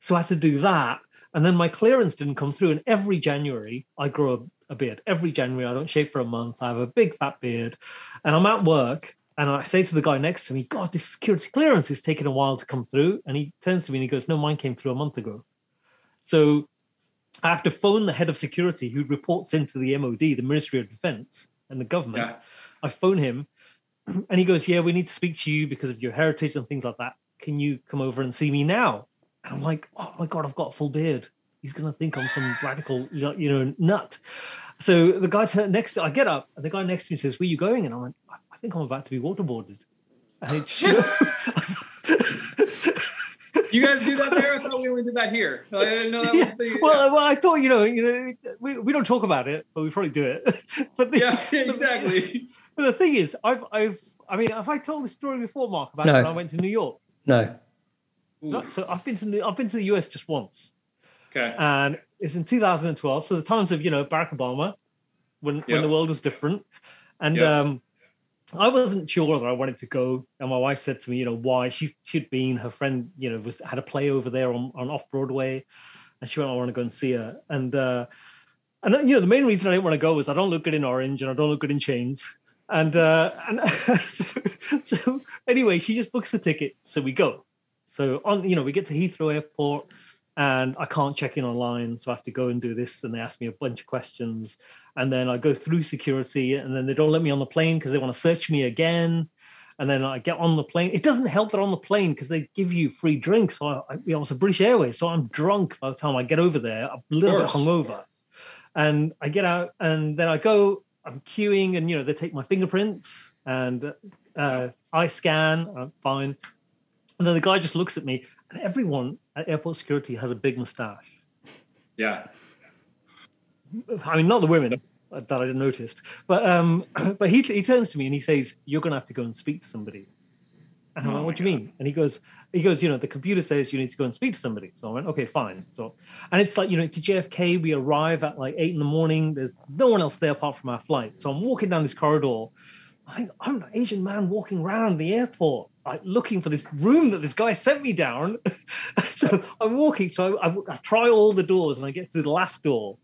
B: So I had to do that. And then my clearance didn't come through. And every January, I grow a, a beard. Every January, I don't shave for a month. I have a big fat beard. And I'm at work and I say to the guy next to me, God, this security clearance is taking a while to come through. And he turns to me and he goes, No, mine came through a month ago. So I have to phone the head of security who reports into the MOD, the Ministry of Defense, and the government.
C: Yeah.
B: I phone him and he goes, Yeah, we need to speak to you because of your heritage and things like that. Can you come over and see me now? And I'm like, Oh my God, I've got a full beard. He's going to think I'm some radical, you know, nut. So the guy next to I get up and the guy next to me says, Where are you going? And I went, I I think I'm about to be waterboarded. And it,
C: You guys do that there? I thought we only did that here. I didn't know that was the
B: well, well, I thought you know, you know, we, we don't talk about it, but we probably do it. but the,
C: yeah, exactly.
B: But the thing is, I've, I've, I mean, have I told this story before, Mark, about
A: No.
B: when I went to New York?
A: No.
B: So, so I've been to New, I've been to the US just once,
C: Okay.
B: and it's in 2012. So the times of you know Barack Obama, when when the world was different, and
C: Yep.
B: um, I wasn't sure whether I wanted to go. And my wife said to me, you know, why she she'd been her friend, you know, was had a play over there on, on off Broadway, and she went, I want to go and see her. And uh, and uh, you know, the main reason I didn't want to go was I don't look good in orange and I don't look good in chains. And uh, and so, so anyway, she just books the ticket, so we go. So on, you know, we get to Heathrow Airport, and I can't check in online, so I have to go and do this. And they ask me a bunch of questions, and then I go through security, and then they don't let me on the plane because they want to search me again. And then I get on the plane. It doesn't help that on the plane because they give you free drinks. So I, I, you know, it's a British Airways, so I'm drunk by the time I get over there, a little bit hungover. And I get out, and then I go. I'm queuing, and you know they take my fingerprints and uh, I scan. I'm fine. And then the guy just looks at me, and everyone at airport security has a big mustache.
C: Yeah.
B: I mean, not the women that I didn't noticed, but um, but he he turns to me and he says, "You're going to have to go and speak to somebody." And I'm
C: Oh
B: like, "What do you mean?" And he goes, "He goes, you know, the computer says you need to go and speak to somebody." So I went, "Okay, fine." So, and it's like you know, to JFK, we arrive at like eight in the morning. There's no one else there apart from our flight. So I'm walking down this corridor. I think I'm an Asian man walking around the airport, like looking for this room that this guy sent me down. so I'm walking. So I, I, I try all the doors and I get through the last door.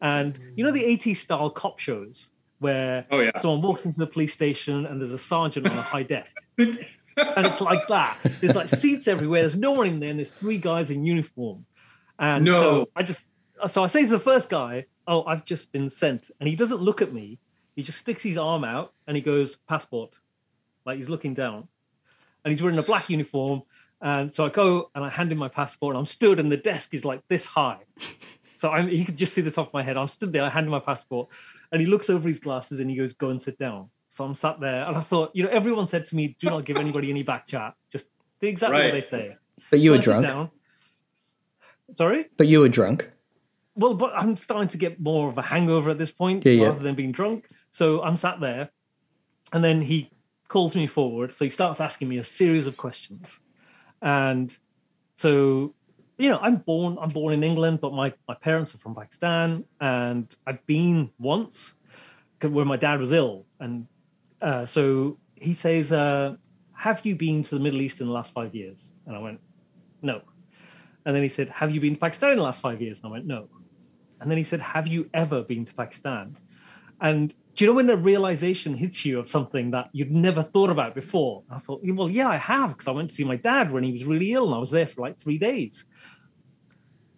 B: And you know the mm. 80s style cop shows where
C: Oh yeah.
B: someone walks into the police station and there's a sergeant on a high desk. and it's like that. There's like seats everywhere. There's no one in there. And there's three guys in uniform. And
C: No.
B: so I just, so I say to the first guy, "Oh, I've just been sent," and he doesn't look at me. He just sticks his arm out and he goes, "Passport," like he's looking down, and he's wearing a black uniform. And so I go and I hand him my passport, and I'm stood, and the desk is like this high. So I'm, he could just see the top of my head. I'm stood there, I hand him my passport, and he looks over his glasses and he goes, "Go and sit down." So I'm sat there, and I thought, you know, everyone said to me, "Do not give anybody any back chat. Just do exactly
C: Right.
B: what they say."
A: But you
B: So
A: were
B: I sit
A: drunk.
B: down. Sorry.
A: But you were drunk.
B: Well, but I'm starting to get more of a hangover at this point
A: Yeah, yeah.
B: rather than being drunk. So I'm sat there, and then he calls me forward. So he starts asking me a series of questions, and so you know, I'm born. I'm born in England, but my my parents are from Pakistan, and I've been once where my dad was ill, and uh, so he says, uh, "Have you been to the Middle East in the last five years?" And I went, "No." And then he said, Have you been to Pakistan in the last five years? And I went, No. And then he said, Have you ever been to Pakistan? And do you know when the realization hits you of something that you'd never thought about before? I thought, Well, yeah, I have, because I went to see my dad when he was really ill and I was there for like three days.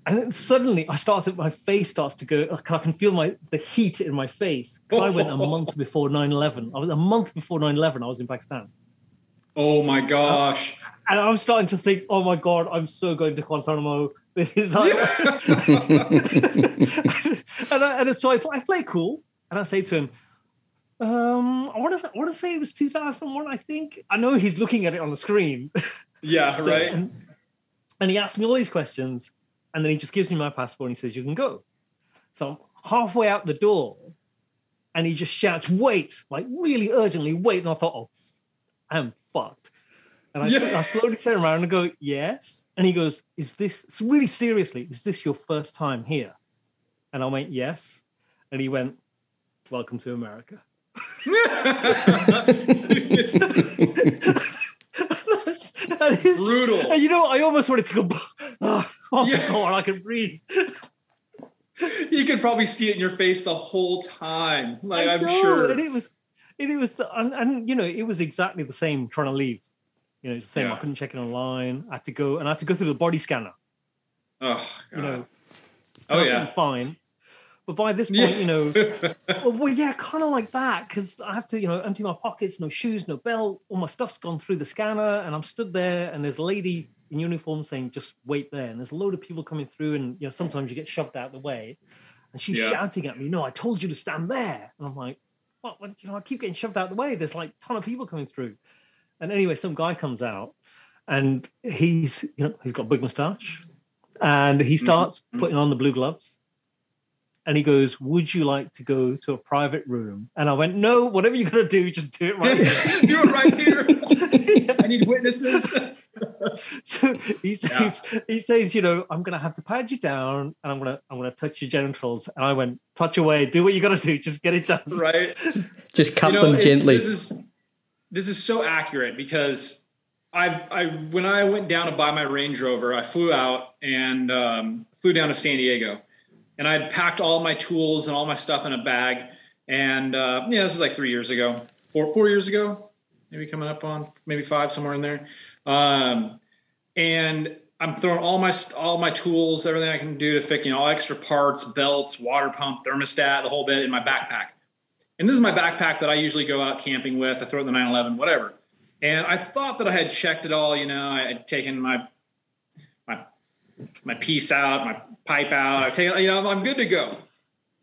B: And then suddenly I started, my face starts to go, uh, I can feel my the heat in my face. Because I went a month before 9 11. I was a month before 9 11, I was in Pakistan.
C: Oh my gosh.
B: Uh, and I'm starting to think, oh my God, I'm so going to Guantanamo. This is like. and, I, and so I, I play cool. And I say to him, um, I want to want to say it was 2001. I think I know he's looking at it on the screen.
C: Yeah,
B: So-
C: right.
B: And, and he asks me all these questions, and then he just gives me my passport and he says, "You can go." So I'm halfway out the door, and he just shouts, "Wait!" like really urgently, "Wait!" And I thought, "Oh, I'm fucked." And I,
C: Yeah.
B: I slowly turn around and go, "Yes." And he goes, "Is this really seriously? Is this your first time here?" And I went, "Yes." And he went, "Welcome to America." That is-
C: brutal.
B: And you know, I almost wanted to go. Oh, oh
C: Yeah.
B: god, I can breathe.
C: You could probably see it in your face the whole time. Like
B: I
C: I'm
B: know,
C: sure.
B: And it was, and it was the, and, and you know, it was exactly the same trying to leave. You know, it's the same. I couldn't check it online. I had to go, and I had to go through the body scanner.
C: Oh,
B: You know,
C: oh yeah.
B: fine. But by this point,
C: Yeah.
B: you know, well, well, yeah, kind of like that because I have to, you know, empty my pockets, no shoes, no belt, all my stuff's gone through the scanner, and I'm stood there, and there's a lady in uniform saying, "Just wait there," and there's a load of people coming through, and you know, sometimes you get shoved out of the way, and she's
C: Yeah.
B: shouting at me, "No, I told you to stand there," and I'm like, "What? what? You know, I keep getting shoved out of the way. There's like a ton of people coming through," and anyway, some guy comes out, and he's, you know, he's got a big moustache, and he mm-hmm. starts putting on the blue gloves and he goes, "Would you like to go to a private room?" And I went, "No, whatever you're gonna do, just do it right." here.
C: Just do it right here. I need witnesses.
B: so he
C: Yeah.
B: says, he says, you know, I'm gonna have to pad you down, and I'm gonna, I'm gonna touch your genitals. And I went, touch away, do what you gotta do, just get it done.
C: right.
A: Just cut
C: You know,
A: them gently.
C: This is this is so accurate because I've I when I went down to buy my Range Rover, I flew out and um, flew down to San Diego, and I had packed all my tools and all my stuff in a bag. And uh, yeah, this is like three years ago, four four years ago, maybe coming up on maybe five somewhere in there. Um, and I'm throwing all my all my tools, everything I can do to fix, you know, all extra parts, belts, water pump, thermostat, the whole bit in my backpack. And this is my backpack that I usually go out camping with. I throw it in the 911, whatever. And I thought that I had checked it all. You know, I had taken my my my piece out, my pipe out. I've taken, you know, I'm good to go.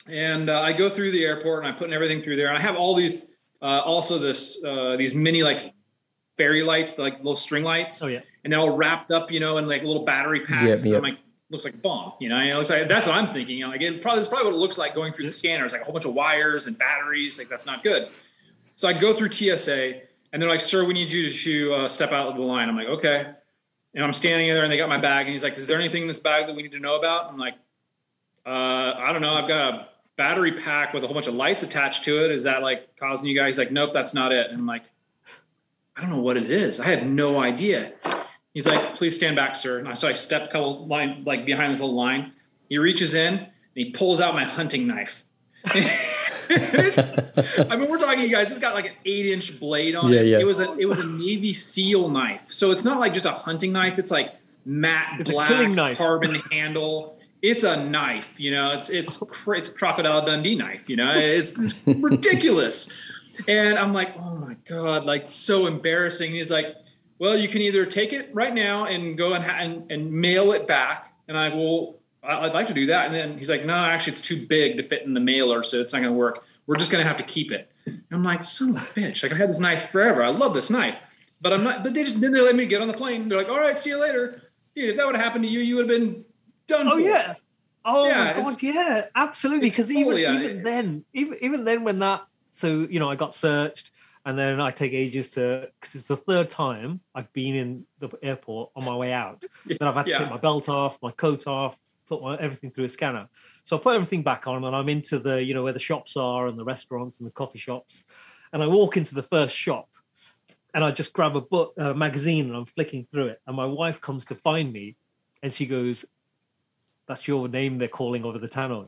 C: And uh, I go through the airport and I'm putting everything through there. And I have all these, uh, also this uh, these mini like fairy lights, like little string lights.
B: Oh yeah,
C: And they're all wrapped up, you know, in like little battery packs.
A: Yep,
C: And
A: yep.
C: I'm like, looks like a bomb, you know. You know, it's like that's what I'm thinking. You know, like it probably this is probably what it looks like going through the scanner. It's like a whole bunch of wires and batteries. Like that's not good. So I go through TSA, and they're like, "Sir, we need you to, to uh, step out of the line." I'm like, "Okay." And I'm standing there, and they got my bag, and he's like, "Is there anything in this bag that we need to know about?" I'm like, uh, "I don't know. I've got a battery pack with a whole bunch of lights attached to it. Is that like causing you guys?" He's like, "Nope, that's not it." And I'm like, "I don't know what it is. I had no idea." He's like, "Please stand back, sir." And I- so I step a couple line like behind this little line. He reaches in and he pulls out my hunting knife. It's- I mean, we're talking, you guys. It's got like an eight-inch blade on
A: Yeah,
C: it.
A: yeah.
C: It was a it was a Navy SEAL knife, so it's not like just a hunting knife. It's like matte
B: It's
C: black
B: knife.
C: carbon handle. It's a knife, you know. It's it's it's crocodile Dundee knife, you know. It's, it's ridiculous. And I'm like, oh my god, like so embarrassing. And he's like, well, you can either take it right now and go and ha- and, and mail it back. And I will. I- I'd like to do that. And then he's like, no, actually, it's too big to fit in the mailer, so it's not going to work. We're just going to have to keep it. And I'm like, son of a bitch! Like I had this knife forever. I love this knife, but I'm not. But they just didn't let me get on the plane. They're like, all right, see you later. Dude, if that would have happened to you, you would have been done.
B: Oh
C: for.
B: yeah. Oh
C: Yeah,
B: my god, yeah, absolutely. Because even
C: uh,
B: even then, even even then, when that, so you know, I got searched, and then I take ages to because it's the third time I've been in the airport on my way out. Then I've had to
C: Yeah.
B: take my belt off, my coat off, put my, everything through a scanner. So I put everything back on, and I'm into the you know where the shops are and the restaurants and the coffee shops, and I walk into the first shop. And I just grab a book, a magazine, and I'm flicking through it. And my wife comes to find me, and she goes, that's your name they're calling over the tannoy.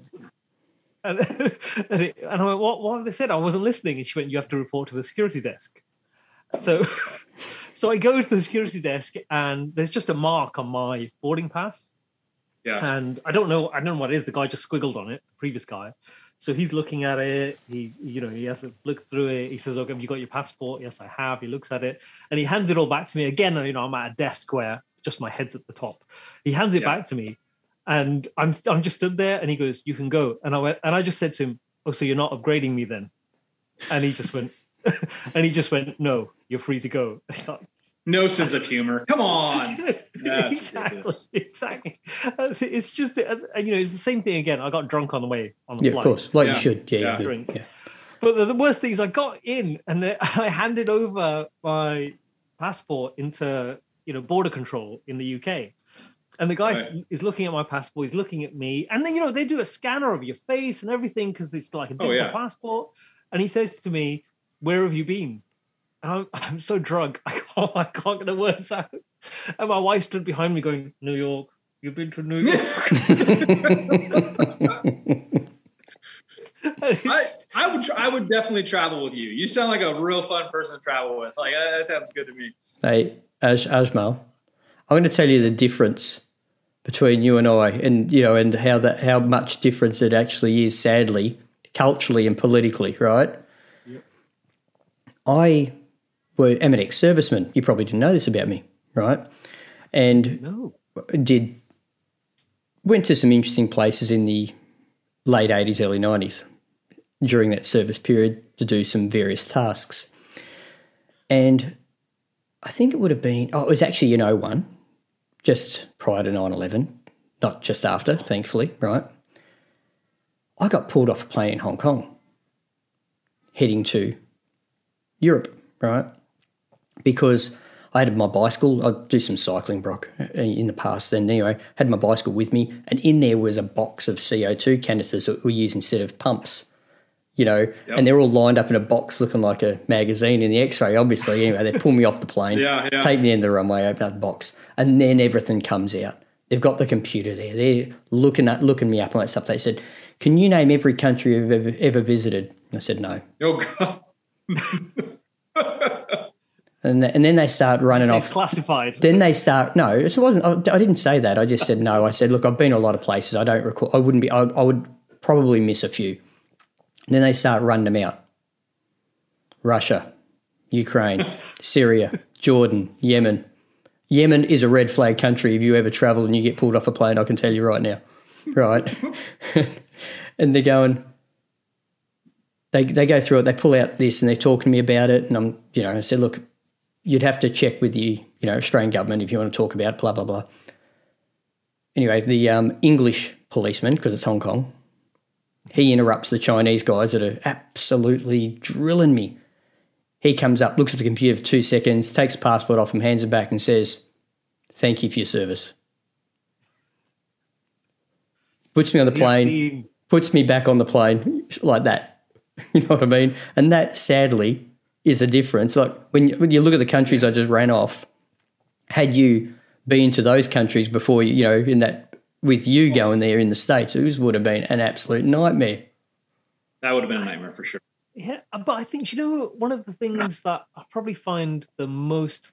B: And, and, and I went, what, what have they said? I wasn't listening. And she went, you have to report to the security desk. So, so I go to the security desk and there's just a mark on my boarding pass.
C: Yeah.
B: And I don't know, I don't know what it is. The guy just squiggled on it, the previous guy. So he's looking at it. He, you know, he has to look through it. He says, "Okay, have you got your passport?" Yes, I have. He looks at it and he hands it all back to me again. And You know, I'm at a desk where just my head's at the top. He hands it
C: Yeah.
B: back to me, and I'm I'm just stood there, and he goes, "You can go." And I went, and I just said to him, "Oh, so you're not upgrading me then?" And he just went, and he just went, "No, you're free to go." It's like,
C: No sense of humor. Come on. That's
B: exactly,
C: ridiculous.
B: exactly. Uh, It's just, uh, you know, it's the same thing again. I got drunk on the way on the
A: Yeah, of course. Like
C: Yeah.
A: you should. Yeah,
C: Yeah.
A: you.
B: Drink.
A: yeah.
B: But the, the worst thing is, I got in and I handed over my passport into you know border control in the UK, and the guy
C: Right.
B: is looking at my passport. He's looking at me, and then you know they do a scanner of your face and everything because it's like a
C: Oh,
B: digital
C: yeah.
B: passport. And he says to me, "Where have you been?" And I'm, I'm so drunk, I can't, I can't get the words out. And my wife stood behind me, going, "New York." You've been to New York.
C: I, I would I would definitely travel with you. You sound like a real fun person to travel with. Like that, that sounds good to me.
A: Hey, Aj, Ajmal, I'm going to tell you the difference between you and I, and you know, and how that how much difference it actually is, sadly, culturally and politically, right? I were am an ex-serviceman. You probably didn't know this about me, right? And
B: no.
A: did went to some interesting places in the late 80s early 90s during that service period to do some various tasks and i think it would have been oh it was actually in 01 just prior to 9-11 not just after thankfully right i got pulled off a plane in hong kong heading to europe right because I had my bicycle. I do some cycling, Brock, in the past. And anyway, had my bicycle with me, and in there was a box of CO2 canisters that we use instead of pumps. You know,
C: Yep.
A: and they're all lined up in a box, looking like a magazine in the X-ray. Obviously, anyway, they pull me off the plane,
C: Yeah, yeah.
A: take me in the runway, open up the box, and then everything comes out. They've got the computer there. They're looking at looking me up on that stuff. They said, "Can you name every country you've ever, ever visited?" I said, "No."
C: Oh god.
A: And, and then they start running off.
B: It's
A: off.
B: classified.
A: then they start no it wasn't I, I didn't say that. I just said no. I said look i've been a lot of places. I don't recall i wouldn't be i, I would probably miss a few. Then they start running them out. Russia ukraine syria jordan yemen. Yemen is a red flag country. If you ever travel and you get pulled off a plane i can tell you right now. Right. And they're going they, they go through it. They pull out this and they're talking to me about it. And i'm you know i said look you'd have to check with the you know Australian government if you want to talk about blah blah blah. Anyway, the um, English policeman because it's Hong Kong, he interrupts the Chinese guys that are absolutely drilling me. He comes up, looks at the computer for two seconds, takes the passport off him, hands it back, and says, "Thank you for your service." Puts me on the plane puts me back on the plane like that. You know what I mean? And that sadly is a difference. Like when you, when you look at the countries I just ran off, had you been to those countries before you, you know, in that with you going there in the states, it would have been an absolute nightmare.
C: That would have been a nightmare for sure.
B: Yeah, but I think you know one of the things that I probably find the most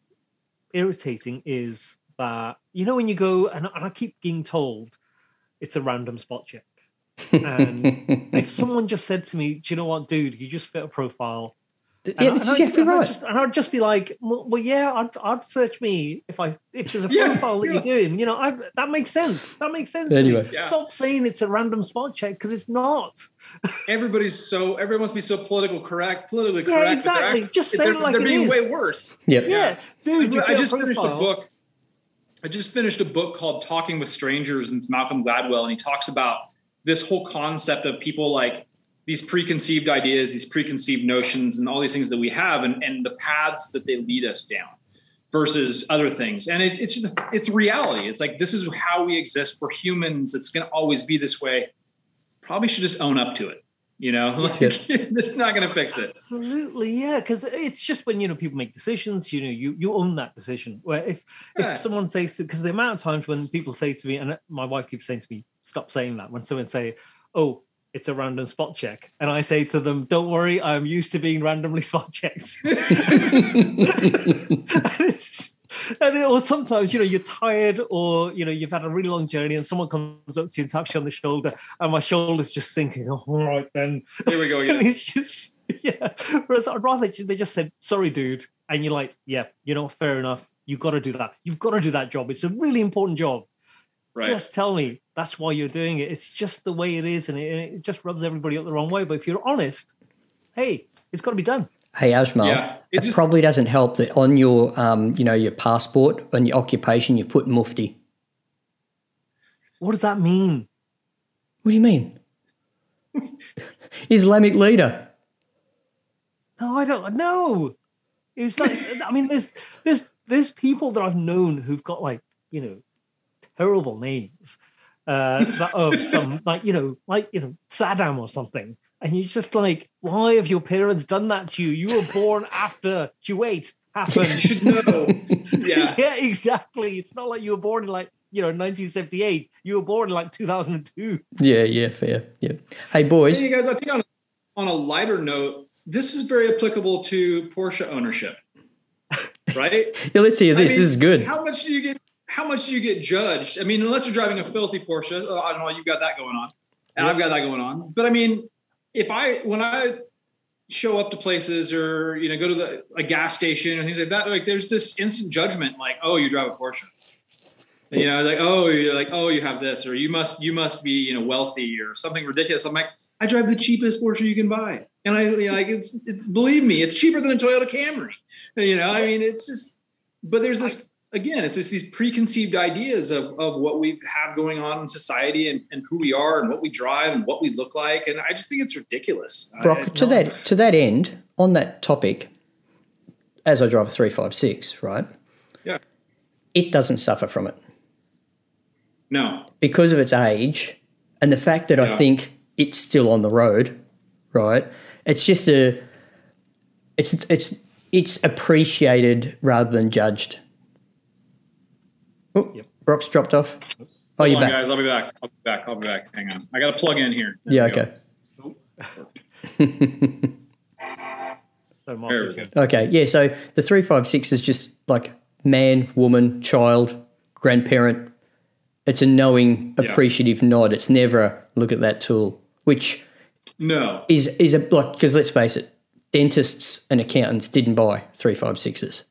B: irritating is that you know when you go and, and I keep being told it's a random spot check, and if someone just said to me, "Do you know what, dude? You just fit a profile."
A: Yeah,
B: And I-
A: that's
B: and I-
A: exactly
B: and I'd
A: right.
B: Just, and I'd just be like, "Well, well yeah, I'd, I'd search me if I if there's a
C: Yeah,
B: profile that
C: yeah.
B: you're doing. You know, I, that makes sense. That makes sense.
A: Anyway.
C: Yeah.
B: stop saying it's a random spot check because it's not.
C: Everybody's so everyone wants to be so political correct, politically correct. but they're
B: exactly.
C: act-
B: Just say
C: they're,
B: it like
C: they're
B: it
C: being
B: is.
C: way worse.
A: Yep.
B: Yeah, dude, you
C: I
B: fit
C: just finished a book. I just finished a book called Talking with Strangers, and it's Malcolm Gladwell, and he talks about this whole concept of people like these preconceived ideas, these preconceived notions, and all these things that we have, and, and the paths that they lead us down versus other things. And it, it's just it's reality. It's like this is how we exist. We're humans. It's going to always be this way. Probably should just own up to it. You know, like, it's not going to fix it.
B: Absolutely, yeah. Because it's just when you know people make decisions, you know, you you own that decision. Where if
C: Yeah.
B: if someone says to, because the amount of times when people say to me, and my wife keeps saying to me, stop saying that. When someone say, "Oh, it's a random spot check," and I say to them, "Don't worry, I'm used to being randomly spot checked." And it's and it, or sometimes you know you're tired or you know you've had a really long journey and someone comes up to you and taps you on the shoulder and my shoulder's just sinking. Oh, all right then.
C: Here we go again.
B: and it's just yeah. Whereas i'd rather they they just said sorry dude. And you're like yeah you know fair enough. You've got to do that. You've got to do that job. It's a really important job.
C: Right.
B: just tell me that's why you're doing it it's just the way it is and it, it just rubs everybody up the wrong way but if you're honest hey it's got to be done
A: Hey Ajmal,
C: Yeah, it
A: it,
C: just-
A: probably doesn't help that on your, um, you know, your passport and your occupation, you've put Mufti.
B: what does that mean
A: What do you mean? Islamic leader.
B: No, I don't know. It's like I mean, there's there's there's people that I've known who've got like you know terrible names uh, that of some like you know like you know Saddam or something, and you're just like, why have your parents done that to you? You were born after Kuwait happened.
C: You should know. Yeah.
B: yeah, exactly. It's not like you were born in like you know 1978. You were born in like 2002.
A: Yeah, yeah, fair. Yeah. Hey boys,
C: Hey, you guys, I think on a, on a lighter note, this is very applicable to Porsche ownership, right?
A: yeah, let's hear
C: I
A: this.
C: mean,
A: this is good.
C: How much do you get? How much do you get judged? I mean, unless you're driving a filthy Porsche, oh, Ajmal, you've got that going on, and I've got that going on. But I mean, if I when I show up to places or you know go to the a gas station or things like that, like there's this instant judgment, like, oh, you drive a Porsche. And, you know, like, oh, you're like, oh, you have this, or you must, you must be, you know, wealthy or something ridiculous. I'm like, I drive the cheapest Porsche you can buy, and I, you know, like, it's, it's, believe me, it's cheaper than a Toyota Camry. You know, I mean, it's just, but there's this again, it's just these preconceived ideas of, of what we have going on in society and, and who we are and what we drive and what we look like. And I just think it's ridiculous. I-
A: Brock, to that to that end, on that topic, as I drive a three five six, right?
C: Yeah.
A: It doesn't suffer from it
C: No.
A: because of its age and the fact that I think it's still on the road, right? It's just a it's it's it's appreciated rather than judged. Oh,
B: Yep.
A: Brock's dropped off. Oh,
C: Hold
A: you're
C: on,
A: back.
C: guys. I'll be back. I'll be back. I'll be back. Hang on. I got to plug in here.
A: Yeah,
C: There we go.
A: okay.
B: So Mark,
C: There we
B: is
C: go.
B: it?
A: Okay, yeah. So the three five six is just like man, woman, child, grandparent. It's a knowing,
C: Yeah.
A: appreciative nod. It's never a look at that tool, which
C: No.
A: is is a like because let's face it, dentists and accountants didn't buy three five sixes.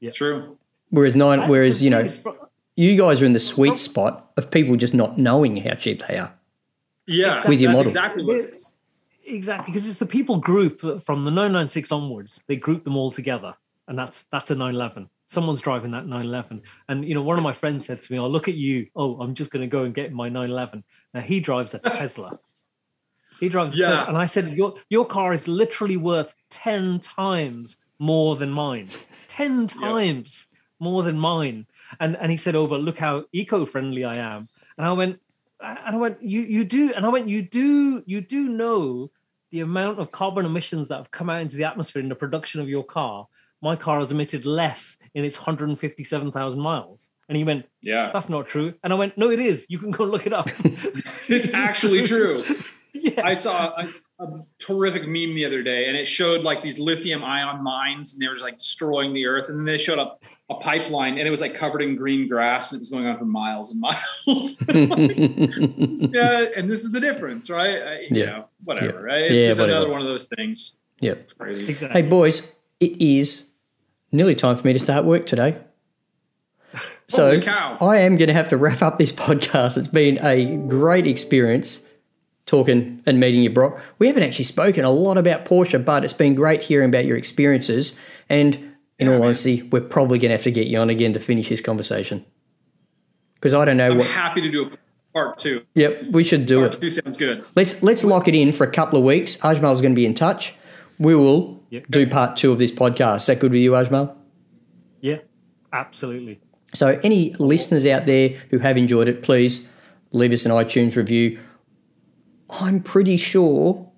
C: It's true.
A: Whereas nine, whereas you know,
B: pro-
A: you guys are in the sweet spot of people just not knowing how cheap they are.
C: Yeah.
A: With your
C: that's
A: model.
C: exactly what it is.
B: Exactly, because it's the people group from the 996 onwards. They group them all together, and that's that's a 911. Someone's driving that 911, and you know, one of my friends said to me, "Oh, look at you! Oh, I'm just going to go and get my 911." Now he drives a Tesla. He drives, a
C: Yeah.
B: Tesla, and I said, "Your your car is literally worth ten times more than mine. Ten times more than mine." And and he said, "Oh, but look how eco-friendly I am." And I went, and I went, you you do, and I went, you do, you do know the amount of carbon emissions that have come out into the atmosphere in the production of your car. My car has emitted less in its 157,000 miles. And he went,
C: Yeah.
B: that's not true. And I went, no, it is. You can go look it up.
C: It's actually true.
B: yeah.
C: I saw a, a terrific meme the other day, and it showed like these lithium ion mines, and they were just like destroying the earth. And then they showed up a pipeline, and it was like covered in green grass, and it was going on for miles and miles. yeah, and this is the difference, right? I, you
A: Yeah.
C: know, whatever,
A: Yeah.
C: right? It's
A: Yeah,
C: just
A: whatever.
C: another one of those things.
A: Yeah,
C: It's crazy.
B: exactly.
A: Hey boys, it is nearly time for me to start work today. So I am going to have to wrap up this podcast. It's been a great experience talking and meeting you, Brock. We haven't actually spoken a lot about Porsche, but it's been great hearing about your experiences. And in all honesty, we're probably going to have to get you on again to finish this conversation because I don't know
C: I'm
A: what.
C: happy to do a part two.
A: Yep, we should do
C: Part
A: it.
C: two sounds good.
A: Let's let's lock it in for a couple of weeks. Ajmal's going to be in touch. We will
B: Yep.
A: do part two of this podcast. Is that good with you, Ajmal?
B: Yeah, absolutely.
A: So, any listeners out there who have enjoyed it, please leave us an iTunes review. I'm pretty sure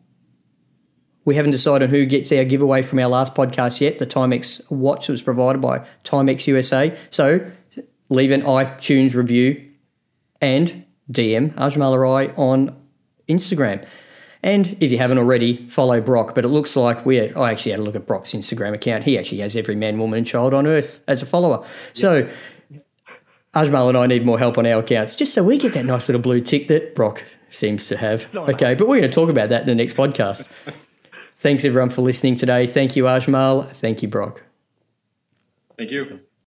A: we haven't decided who gets our giveaway from our last podcast yet. The Timex watch that was provided by Timex USA. So, leave an iTunes review and DM Ajmal Arai on Instagram. And if you haven't already, follow Brock. But it looks like we I actually had a look at Brock's Instagram account. He actually has every man, woman, and child on earth as a follower. So Ajmal and I need more help on our accounts just so we get that nice little blue tick that Brock seems to have. Okay, but we're going to talk about that in the next podcast. Thanks everyone for listening today. Thank you, Ajmal. Thank you, Brock.
C: Thank you.